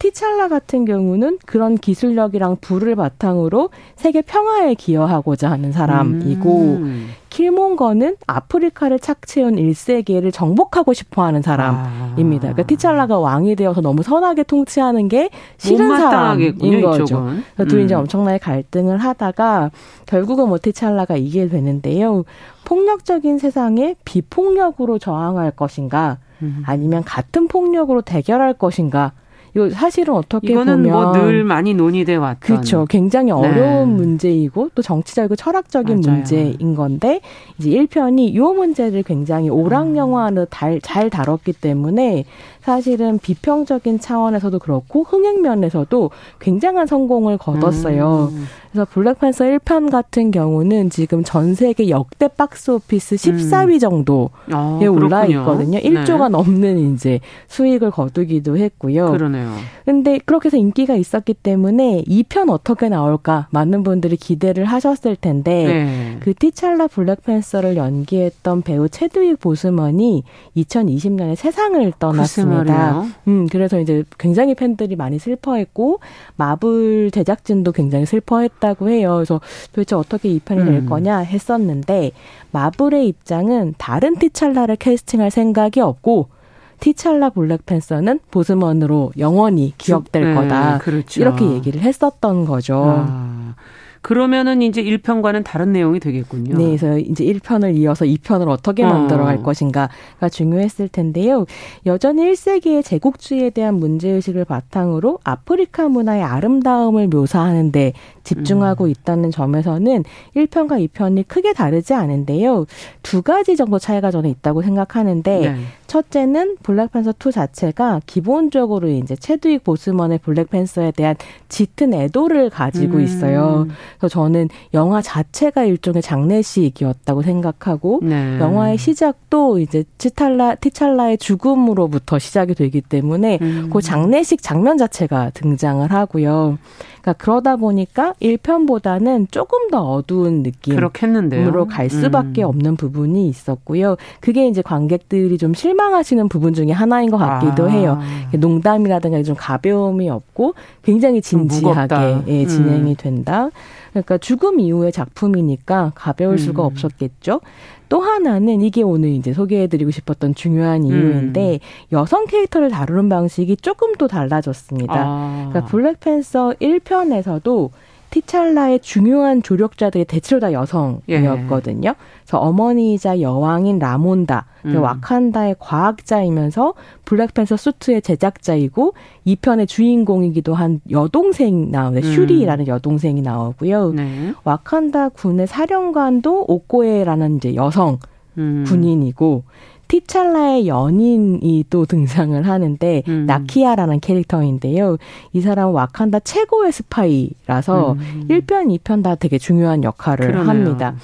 F: 티찰라 같은 경우는 그런 기술력이랑 부를 바탕으로 세계 평화에 기여하고자 하는 사람이고 음. 킬몬거는 아프리카를 착취해온 1세기를 정복하고 싶어 하는 사람입니다. 아. 그러니까 티찰라가 왕이 되어서 너무 선하게 통치하는 게 싫은 사람인 거죠. 그래서 둘이 음. 이제 엄청나게 갈등을 하다가 결국은 뭐 티찰라가 이기게 되는데요. 폭력적인 세상에 비폭력으로 저항할 것인가 음. 아니면 같은 폭력으로 대결할 것인가 이거 사실은 어떻게
B: 이거는
F: 보면
B: 뭐 늘 많이 논의돼 왔던
F: 그렇죠. 굉장히 어려운 네. 문제이고 또 정치적이고 철학적인 맞아요. 문제인 건데 이제 1편이 이 문제를 굉장히 오락 영화로 잘, 잘 다뤘기 때문에 사실은 비평적인 차원에서도 그렇고 흥행 면에서도 굉장한 성공을 거뒀어요. 음. 그래서 블랙팬서 1편 같은 경우는 지금 전 세계 역대 박스 오피스 14위 음. 정도에 아, 올라 있거든요. 1조가 네. 넘는 이제 수익을 거두기도 했고요.
B: 그러네요.
F: 근데 그렇게 해서 인기가 있었기 때문에 2편 어떻게 나올까 많은 분들이 기대를 하셨을 텐데 네. 그 티찰라 블랙팬서를 연기했던 배우 체드윅 보스먼이 2020년에 세상을 떠났습니다. 음, 그래서 이제 굉장히 팬들이 많이 슬퍼했고 마블 제작진도 굉장히 슬퍼했 했다고 해요. 그래서 도대체 어떻게 이 편이 될 음. 거냐 했었는데 마블의 입장은 다른 티찰라를 캐스팅할 생각이 없고 티찰라 블랙팬서는 보스먼으로 영원히 기억될 네, 거다. 그렇죠. 이렇게 얘기를 했었던 거죠. 아.
B: 그러면은 이제 1편과는 다른 내용이 되겠군요.
F: 네, 그래서 이제 1편을 이어서 2편을 어떻게 만들어 갈 어. 것인가가 중요했을 텐데요. 여전히 1세기의 제국주의에 대한 문제의식을 바탕으로 아프리카 문화의 아름다움을 묘사하는데 집중하고 음. 있다는 점에서는 1편과 2편이 크게 다르지 않은데요. 두 가지 정도 차이가 저는 있다고 생각하는데 네. 첫째는 블랙팬서 2 자체가 기본적으로 이제 체드윅 보스먼의 블랙팬서에 대한 짙은 애도를 가지고 음. 있어요. 그래서 저는 영화 자체가 일종의 장례식이었다고 생각하고 네. 영화의 시작도 이제 치탈라 티찰라의 죽음으로부터 시작이 되기 때문에 음. 그 장례식 장면 자체가 등장을 하고요. 그러니까 그러다 보니까 1편보다는 조금 더 어두운 느낌으로 갈 수밖에 음. 없는 부분이 있었고요. 그게 이제 관객들이 좀 실망하시는 부분 중에 하나인 것 같기도 아. 해요. 농담이라든가 좀 가벼움이 없고 굉장히 진지하게 예, 진행이 음. 된다. 그러니까 죽음 이후의 작품이니까 가벼울 음. 수가 없었겠죠. 또 하나는 이게 오늘 이제 소개해드리고 싶었던 중요한 이유인데 음. 여성 캐릭터를 다루는 방식이 조금 또 달라졌습니다. 아. 그러니까 블랙팬서 1편에서도 티찰라의 중요한 조력자들이 대체로 다 여성이었거든요. 예. 그래서 어머니이자 여왕인 라몬다, 음. 와칸다의 과학자이면서 블랙팬서 수트의 제작자이고 이 편의 주인공이기도 한 여동생 나오는 음. 슈리라는 여동생이 나오고요. 네. 와칸다 군의 사령관도 오코에라는 이제 여성 음. 군인이고 티찰라의 연인이 또 등장을 하는데 음. 나키아라는 캐릭터인데요. 이 사람은 와칸다 최고의 스파이라서 음. 1편, 2편 다 되게 중요한 역할을 그러네요. 합니다.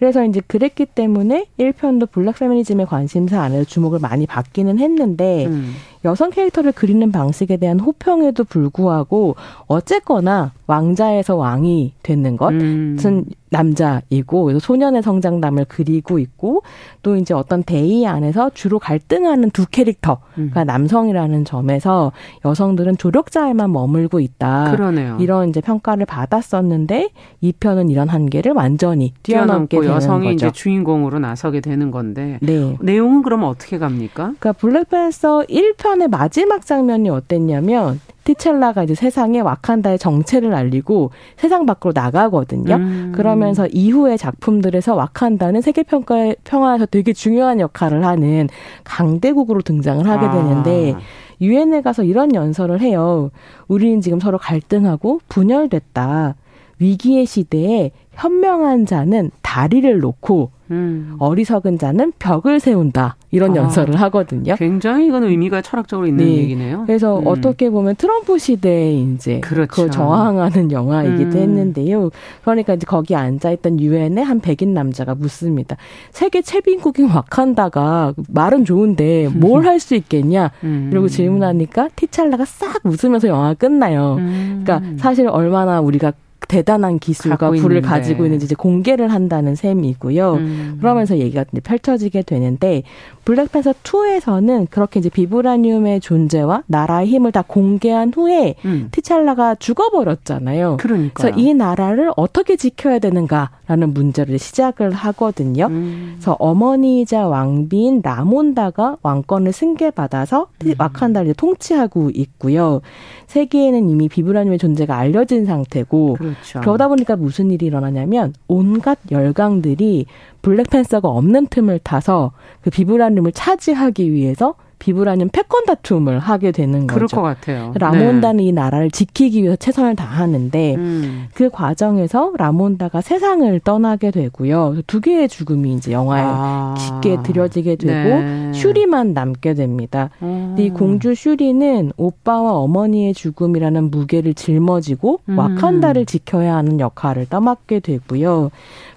F: 그래서 이제 그랬기 때문에 1편도 블랙 페미니즘의 관심사 안에서 주목을 많이 받기는 했는데 음. 여성 캐릭터를 그리는 방식에 대한 호평에도 불구하고 어쨌거나 왕자에서 왕이 되는 것은 음. 남자이고 그래서 소년의 성장담을 그리고 있고 또 이제 어떤 대의 안에서 주로 갈등하는 두 캐릭터가 음. 남성이라는 점에서 여성들은 조력자에만 머물고 있다.
B: 그러네요.
F: 이런 이제 평가를 받았었는데 이 편은 이런 한계를 완전히 뛰어넘게 되는
B: 여성이
F: 거죠.
B: 이제 주인공으로 나서게 되는 건데 네. 내용은 그럼 어떻게 갑니까?
F: 그러니까 블랙팬서 1편 1 편의 마지막 장면이 어땠냐면 티첼라가 이제 세상에 와칸다의 정체를 알리고 세상 밖으로 나가거든요. 음. 그러면서 이후의 작품들에서 와칸다는 세계 평가 평화에서 되게 중요한 역할을 하는 강대국으로 등장을 하게 아. 되는데 아. 유엔에 가서 이런 연설을 해요. 우리는 지금 서로 갈등하고 분열됐다. 위기의 시대에 현명한 자는 다리를 놓고 음. 어리석은 자는 벽을 세운다. 이런 아, 연설을 하거든요.
B: 굉장히 이건 의미가 철학적으로 있는 네. 얘기네요.
F: 그래서 음. 어떻게 보면 트럼프 시대에 이제 그렇죠. 그 저항하는 영화이기도 음. 했는데요. 그러니까 이제 거기 앉아있던 유엔의 한 백인 남자가 묻습니다. 세계 최빈국인 와칸다가 말은 좋은데 뭘 할 수 있겠냐? 음. 이러고 질문하니까 티찰라가 싹 웃으면서 영화가 끝나요. 음. 그러니까 사실 얼마나 우리가 대단한 기술과 있는데. 가지고 있는지 이제 공개를 한다는 셈이고요. 음. 그러면서 얘기가 펼쳐지게 되는데 블랙팬서 2에서는 그렇게 이제 비브라늄의 존재와 나라의 힘을 다 공개한 후에 음. 티찰라가 죽어버렸잖아요.
B: 그러니까.
F: 그래서 이 나라를 어떻게 지켜야 되는가라는 문제를 시작을 하거든요. 음. 그래서 어머니이자 왕비인 라몬다가 왕권을 승계받아서 음. 와칸다를 통치하고 있고요. 세계에는 이미 비브라늄의 존재가 알려진 상태고 그렇죠. 그러다 보니까 무슨 일이 일어나냐면 온갖 열강들이 블랙팬서가 없는 틈을 타서 그 비브라늄을 차지하기 위해서 비브라늄 패권 다툼을 하게 되는 거죠.
B: 그럴 것 같아요.
F: 라몬다는 네. 이 나라를 지키기 위해서 최선을 다하는데 음. 그 과정에서 라몬다가 세상을 떠나게 되고요. 두 개의 죽음이 이제 영화에 아. 쉽게 들여지게 되고 네. 슈리만 남게 됩니다. 음. 이 공주 슈리는 오빠와 어머니의 죽음이라는 무게를 짊어지고 음. 와칸다를 지켜야 하는 역할을 떠맡게 되고요.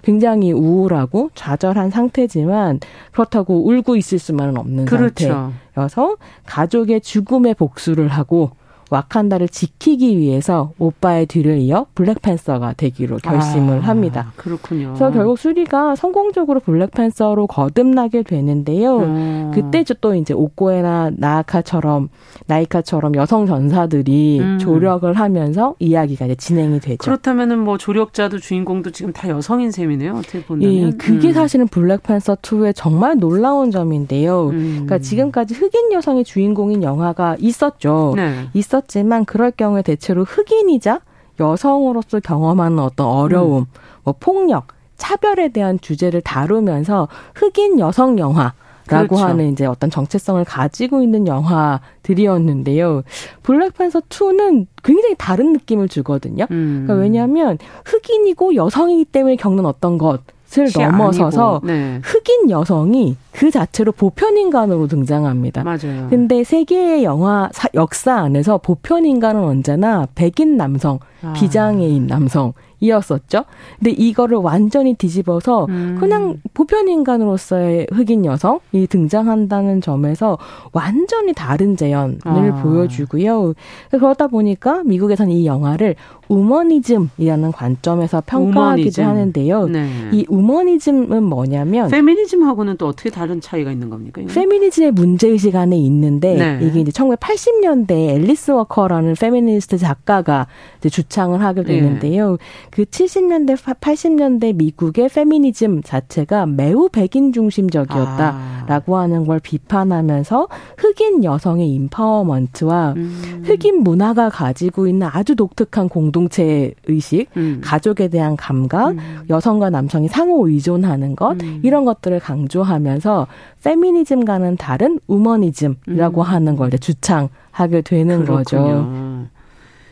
F: 굉장히 우울하고 좌절한 상태지만 그렇다고 울고 있을 수만은 없는 그렇죠. 상태여서 가족의 죽음의 복수를 하고 와칸다를 지키기 위해서 오빠의 뒤를 이어 블랙팬서가 되기로 결심을 아, 합니다.
B: 그렇군요.
F: 그래서 결국 수리가 성공적으로 블랙팬서로 거듭나게 되는데요. 음. 그때 또 이제 오코에나 나아카처럼 나이카처럼 여성 전사들이 음. 조력을 하면서 이야기가 이제 진행이 되죠.
B: 그렇다면은 뭐 조력자도 주인공도 지금 다 여성인 셈이네요. 어떻게 보면. 예,
F: 그게 음. 사실은 블랙팬서 2의 정말 놀라운 점인데요. 음. 그러니까 지금까지 흑인 여성이 주인공인 영화가 있었죠. 네. 있었 있었지만 그럴 경우에 대체로 흑인이자 여성으로서 경험하는 어떤 어려움, 음. 뭐 폭력, 차별에 대한 주제를 다루면서 흑인 여성 영화 라고 그렇죠. 하는 이제 어떤 정체성을 가지고 있는 영화들이었는데요. 블랙팬서 2는 굉장히 다른 느낌을 주거든요. 음. 그러니까 왜냐하면 흑인이고 여성이기 때문에 겪는 어떤 것, 을 넘어서서 네. 흑인 여성이 그 자체로 보편 인간으로 등장합니다.
B: 맞아요.
F: 근데 세계의 영화 역사 안에서 보편 인간은 언제나 백인 남성, 아. 비장애인 남성 이었었죠. 근데 이거를 완전히 뒤집어서 음. 그냥 보편 인간으로서의 흑인 여성이 등장한다는 점에서 완전히 다른 재현을 아. 보여주고요. 그러다 보니까 미국에서는 이 영화를 womanism이라는 관점에서 평가하기도 womanism. 하는데요. 네. 이 womanism은 뭐냐면
B: 페미니즘하고는 또 어떻게 다른 차이가 있는 겁니까?
F: 이건? 페미니즘의 문제 의식 안에 있는데 네. 이게 이제 1980년대에 앨리스 워커라는 페미니스트 작가가 이제 주창을 하게 되는데요. 네. 그 70년대 80년대 미국의 페미니즘 자체가 매우 백인 중심적이었다라고 아. 하는 걸 비판하면서 흑인 여성의 empowerment와 음. 흑인 문화가 가지고 있는 아주 독특한 공동 공동체 의식, 음. 가족에 대한 감각, 음. 여성과 남성이 상호 의존하는 것 음. 이런 것들을 강조하면서 페미니즘과는 다른 womanism이라고 음. 하는 걸 주창하게 되는 그렇군요. 거죠.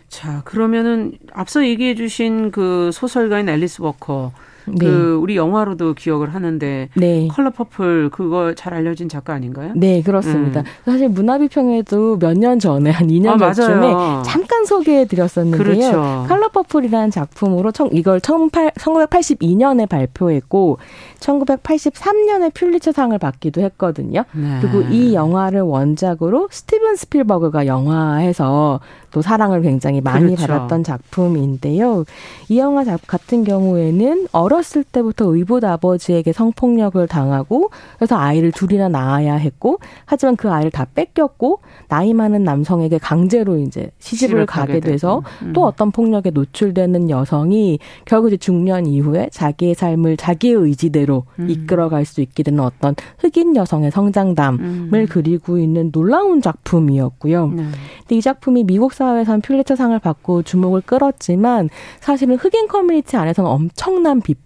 B: 자, 그러면은 앞서 얘기해 주신 그 소설가인 앨리스 워커 네. 그 우리 영화로도 기억을 하는데 네. 컬러 퍼플 그거 잘 알려진 작가 아닌가요?
F: 네, 그렇습니다. 음. 사실 문화비평에도 몇 년 전에 한 2년 아, 전쯤에 잠깐 소개해 드렸었는데요. 그렇죠. 컬러 퍼플이라는 작품으로 청, 이걸 1982년에 발표했고 1983년에 퓰리처상을 받기도 했거든요. 네. 그리고 이 영화를 원작으로 스티븐 스필버그가 영화에서 또 사랑을 굉장히 많이 그렇죠. 받았던 작품인데요. 이 영화 같은 경우에는 어렸을 때부터 의붓 아버지에게 성폭력을 당하고 그래서 아이를 둘이나 낳아야 했고 하지만 그 아이를 다 뺏겼고 나이 많은 남성에게 강제로 이제 시집을 가게 돼서 음. 또 어떤 폭력에 노출되는 여성이 결국 이제 중년 이후에 자기의 삶을 자기의 의지대로 음. 이끌어갈 수 있게 되는 어떤 흑인 여성의 성장담을 음. 그리고 있는 놀라운 작품이었고요. 네. 근데 이 작품이 미국 사회에서는 퓰리처상을 받고 주목을 끌었지만 사실은 흑인 커뮤니티 안에서는 엄청난 비판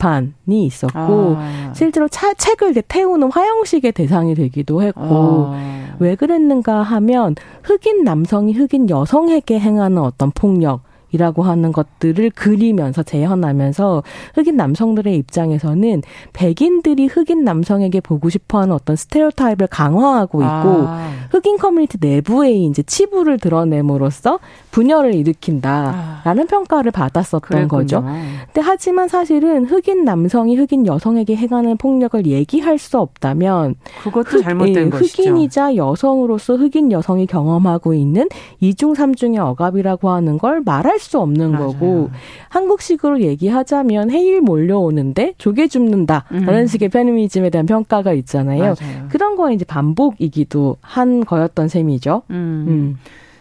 F: 이 있었고 아. 실제로 차, 책을 태우는 화형식의 대상이 되기도 했고 아. 왜 그랬는가 하면 흑인 남성이 흑인 여성에게 행하는 어떤 폭력 이라고 하는 것들을 그리면서 재현하면서 흑인 남성들의 입장에서는 백인들이 흑인 남성에게 보고 싶어하는 어떤 스테레오타입을 강화하고 있고 아. 흑인 커뮤니티 내부에 이제 치부를 드러냄으로써 분열을 일으킨다라는 아. 평가를 받았었던 그랬군요. 거죠. 근데 하지만 사실은 흑인 남성이 흑인 여성에게 행하는 폭력을 얘기할 수 없다면
B: 그것도 흑, 잘못된 예,
F: 것이죠. 흑인이자 여성으로서 흑인 여성이 경험하고 있는 이중 삼중의 억압이라고 하는 걸 말할 피할 수 없는 맞아요. 거고 한국식으로 얘기하자면 해일 몰려오는데 조개 줍는다 라는 음. 식의 페미니즘에 대한 평가가 있잖아요. 맞아요. 그런 거 이제 반복이기도 한 거였던 셈이죠. 음. 음.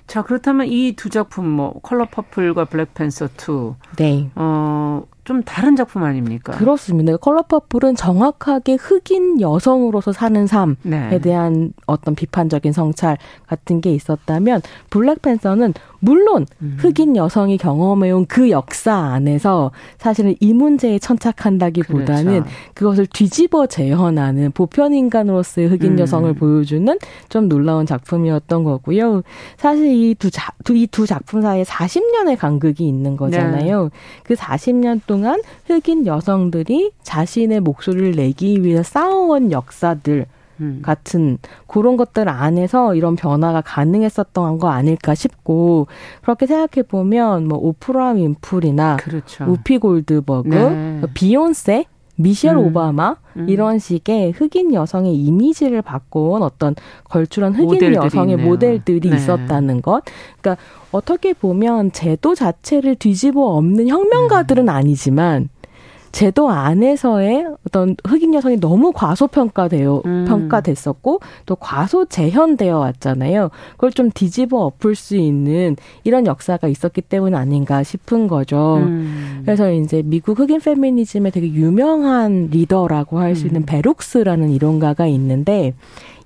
B: 자 그렇다면 이 두 작품 뭐 컬러 퍼플과 블랙팬서 2. 네. 어 좀 다른 작품 아닙니까?
F: 그렇습니다. 컬러 퍼플은 정확하게 흑인 여성으로서 사는 삶에 네. 대한 어떤 비판적인 성찰 같은 게 있었다면 블랙팬서는 물론 음. 흑인 여성이 경험해온 그 역사 안에서 사실은 이 문제에 천착한다기보다는 그렇죠. 그것을 뒤집어 재현하는 보편 인간으로서의 흑인 음. 여성을 보여주는 좀 놀라운 작품이었던 거고요. 사실 이 두 이 두 작품 사이에 40년의 간극이 있는 거잖아요. 네. 그 40년 동안 흑인 여성들이 자신의 목소리를 내기 위해 싸워온 역사들 음. 같은 그런 것들 안에서 이런 변화가 가능했었던 거 아닐까 싶고 그렇게 생각해 보면 뭐 오프라 윈풀이나 그렇죠. 우피 골드버그, 네. 비욘세 미셸 음. 오바마 음. 이런 식의 흑인 여성의 이미지를 바꿔온 어떤 걸출한 흑인 여성의 있네요. 모델들이 네. 있었다는 것. 그러니까 어떻게 보면 제도 자체를 뒤집어 엎는 혁명가들은 음. 아니지만 제도 안에서의 어떤 흑인 여성이 너무 과소평가되어 음. 평가됐었고 또 과소 재현되어 왔잖아요. 그걸 좀 뒤집어 엎을 수 있는 이런 역사가 있었기 때문 아닌가 싶은 거죠. 음. 그래서 이제 미국 흑인 페미니즘의 되게 유명한 리더라고 할수 있는 음. 베룩스라는 이론가가 있는데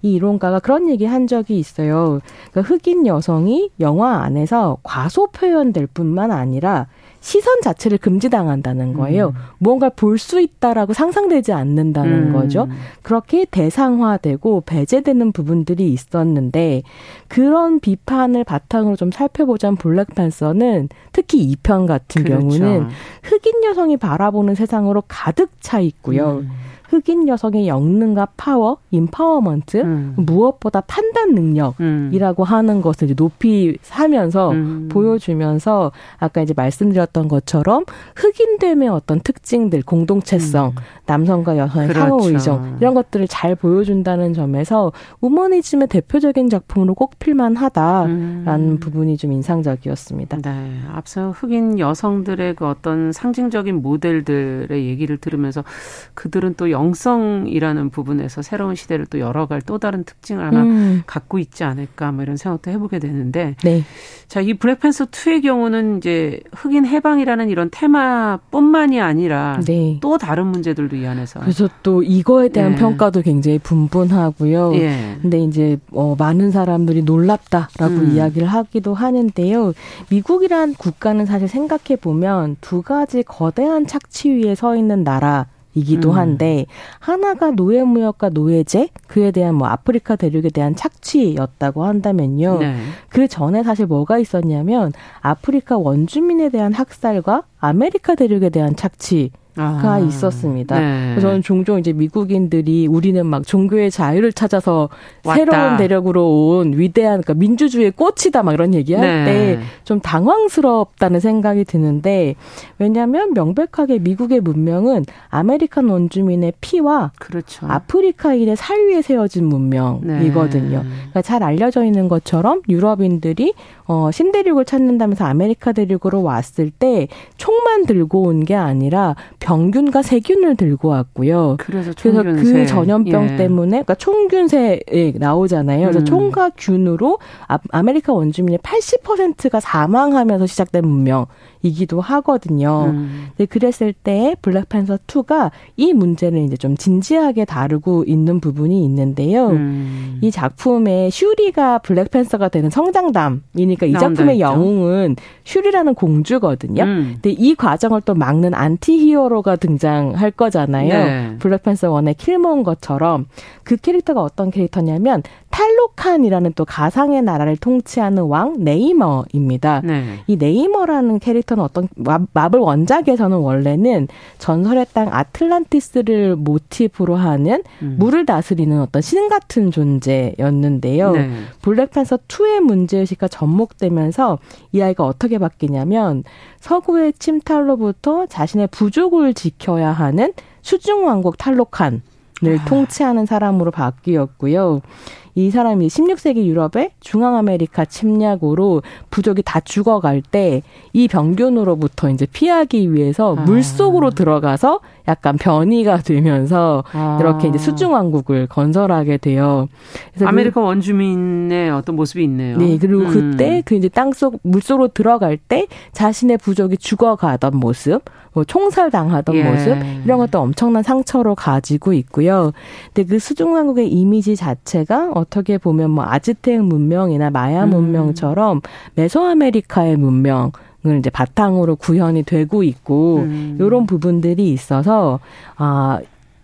F: 이 이론가가 그런 얘기 한 적이 있어요. 그러니까 흑인 여성이 영화 안에서 과소 표현될 뿐만 아니라 시선 자체를 금지당한다는 거예요. 음. 무언가를 볼 수 있다라고 상상되지 않는다는 음. 거죠. 그렇게 대상화되고 배제되는 부분들이 있었는데 그런 비판을 바탕으로 좀 살펴보자면 블랙팬서는 특히 2편 같은 그렇죠. 경우는 흑인 여성이 바라보는 세상으로 가득 차 있고요. 음. 흑인 여성의 역능과 파워, empowerment, 음. 무엇보다 판단 능력이라고 음. 하는 것을 이제 높이 사면서 음. 보여주면서 아까 이제 말씀드렸던 것처럼 흑인됨의 어떤 특징들, 공동체성, 음. 남성과 여성의 그렇죠. 상호 의존 이런 것들을 잘 보여준다는 점에서 womanism의 대표적인 작품으로 꼽힐 만하다라는 음. 부분이 좀 인상적이었습니다.
B: 네, 앞서 흑인 여성들의 그 어떤 상징적인 모델들의 얘기를 들으면서 그들은 또 영성이라는 부분에서 새로운 시대를 또 열어갈 또 다른 특징을 하나 음. 갖고 있지 않을까 뭐 이런 생각도 해보게 되는데 네. 자, 이 블랙팬서 2의 경우는 이제 흑인 해방이라는 이런 테마뿐만이 아니라 네. 또 다른 문제들도 이 안에서
F: 그래서 또 이거에 대한 네. 평가도 굉장히 분분하고요. 예. 근데 이제 어 많은 사람들이 놀랍다라고 음. 이야기를 하기도 하는데요. 미국이란 국가는 사실 생각해 보면 두 가지 거대한 착취 위에 서 있는 나라 이기도 음. 한데 하나가 노예무역과 노예제 그에 대한 뭐 아프리카 대륙에 대한 착취였다고 한다면요. 네. 그 전에 사실 뭐가 있었냐면 아프리카 원주민에 대한 학살과 아메리카 대륙에 대한 착취 가 아, 있었습니다. 네. 그래서 저는 종종 이제 미국인들이 우리는 막 종교의 자유를 찾아서 왔다. 새로운 대륙으로 온 위대한 그러니까 민주주의의 꽃이다 막 이런 얘기할 네. 때 좀 당황스럽다는 생각이 드는데 왜냐하면 명백하게 미국의 문명은 아메리칸 원주민의 피와 그렇죠. 아프리카인의 살 위에 세워진 문명이거든요. 네. 그러니까 잘 알려져 있는 것처럼 유럽인들이 어, 신대륙을 찾는다면서 아메리카 대륙으로 왔을 때 총만 들고 온 게 아니라 병균과 세균을 들고 왔고요. 그래서, 그래서 그 전염병 예. 때문에 그러니까 총균쇠에 나오잖아요. 그래서 음. 총과 균으로 아메리카 원주민의 80%가 사망하면서 시작된 문명. 이기도 하거든요. 음. 근데 그랬을 때 블랙팬서 2가 이 문제를 이제 좀 진지하게 다루고 있는 부분이 있는데요. 음. 이 작품의 슈리가 블랙팬서가 되는 성장담이니까 이 작품의 영웅은 슈리라는 공주거든요. 음. 근데 이 과정을 또 막는 antihero 가 등장할 거잖아요. 네. 블랙팬서 1의 킬몬거처럼 그 캐릭터가 어떤 캐릭터냐면 탈로칸이라는 또 가상의 나라를 통치하는 왕 네이머입니다. 네. 이 네이머라는 캐릭터는 어떤 마블 원작에서는 원래는 전설의 땅 아틀란티스를 모티브로 하는 음. 물을 다스리는 어떤 신 같은 존재였는데요. 네. 블랙팬서 2의 문제의식과 접목되면서 이 아이가 어떻게 바뀌냐면 서구의 침탈로부터 자신의 부족을 지켜야 하는 수중 왕국 탈로칸 을 아. 통치하는 사람으로 바뀌었고요. 이 사람이 16세기 유럽의 중앙 아메리카 침략으로 부족이 다 죽어갈 때 이 병균으로부터 이제 피하기 위해서 아. 물 속으로 들어가서 약간 변이가 되면서 아. 이렇게 이제 수중 왕국을 건설하게 돼요.
B: 그래서 아메리카 그, 원주민의 어떤 모습이 있네요.
F: 네, 그리고 음. 그때 그 이제 땅속 물속으로 들어갈 때 자신의 부족이 죽어가던 모습, 뭐 총살당하던 예. 모습 이런 것도 엄청난 상처로 가지고 있고요. 근데 그 수중 왕국의 이미지 자체가 어떻게 보면 뭐 아즈텍 문명이나 마야 음. 문명처럼 메소아메리카의 문명 을 이제 바탕으로 구현이 되고 있고 음. 이런 부분들이 있어서 아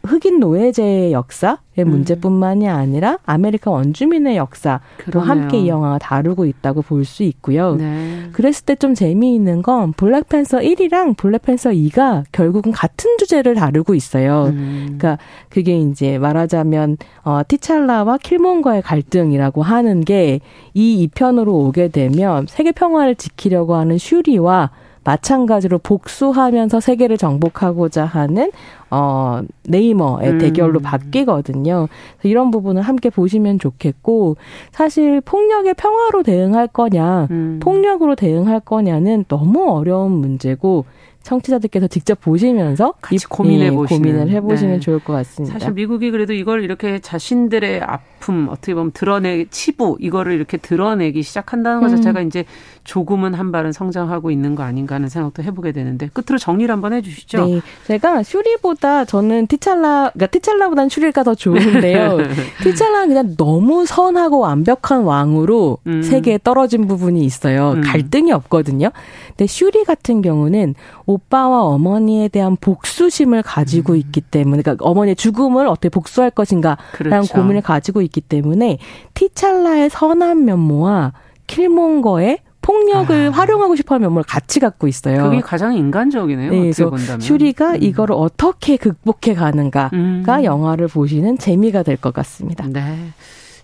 F: 흑인 노예제의 역사의 음. 문제뿐만이 아니라 아메리카 원주민의 역사도 그러네요. 함께 이 영화가 다루고 있다고 볼 수 있고요. 네. 그랬을 때 좀 재미있는 건 블랙팬서 1이랑 블랙팬서 2가 결국은 같은 주제를 다루고 있어요. 음. 그러니까 그게 이제 말하자면 어 티찰라와 킬몽거의 갈등이라고 하는 게 이 2편으로 오게 되면 세계 평화를 지키려고 하는 슈리와 마찬가지로 복수하면서 세계를 정복하고자 하는 어 네이머의 음. 대결로 바뀌거든요. 이런 부분을 함께 보시면 좋겠고 사실 폭력의 평화로 대응할 거냐, 음. 폭력으로 대응할 거냐는 너무 어려운 문제고 청취자들께서 직접 보시면서
B: 같이 고민해 보시는
F: 고민을 해보시면 네. 좋을 것 같습니다.
B: 사실 미국이 그래도 이걸 이렇게 자신들의 아픔 어떻게 보면 드러내 치부 이거를 이렇게 드러내기 시작한다는 것 음. 자체가 음. 이제 조금은 한 발은 성장하고 있는 거 아닌가 하는 생각도 해보게 되는데 끝으로 정리를 한번 해주시죠. 네,
F: 제가 슈리보다 저는 티찰라, 그러니까 티찰라보다는 슈리가 더 좋은데요. 티찰라는 그냥 너무 선하고 완벽한 왕으로 음. 세계에 떨어진 부분이 있어요. 음. 갈등이 없거든요. 근데 슈리 같은 경우는 오 빠와 어머니에 대한 복수심을 가지고 음. 있기 때문에, 그러니까 어머니의 죽음을 어떻게 복수할 것인가라는 그렇죠. 고민을 가지고 있기 때문에 티찰라의 선한 면모와 킬몽거의 폭력을 아. 활용하고 싶어하는 면모를 같이 갖고 있어요.
B: 그게 가장 인간적이네요. 네, 그래서 본다면.
F: 슈리가 음. 이거를 어떻게 극복해 가는가가 음. 영화를 보시는 재미가 될 것 같습니다.
B: 네.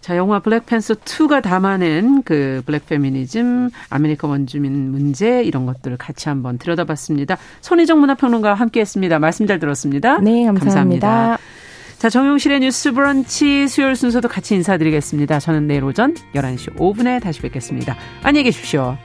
B: 자, 영화 블랙팬서 2가 담아낸 그 블랙 페미니즘, 아메리카 원주민 문제 이런 것들을 같이 한번 들여다봤습니다. 손희정 문화평론가와 함께했습니다. 말씀 잘 들었습니다.
F: 네, 감사합니다. 감사합니다.
B: 자, 정용실의 뉴스 브런치 수요일 순서도 같이 인사드리겠습니다. 저는 내일 오전 11시 5분에 다시 뵙겠습니다. 안녕히 계십시오.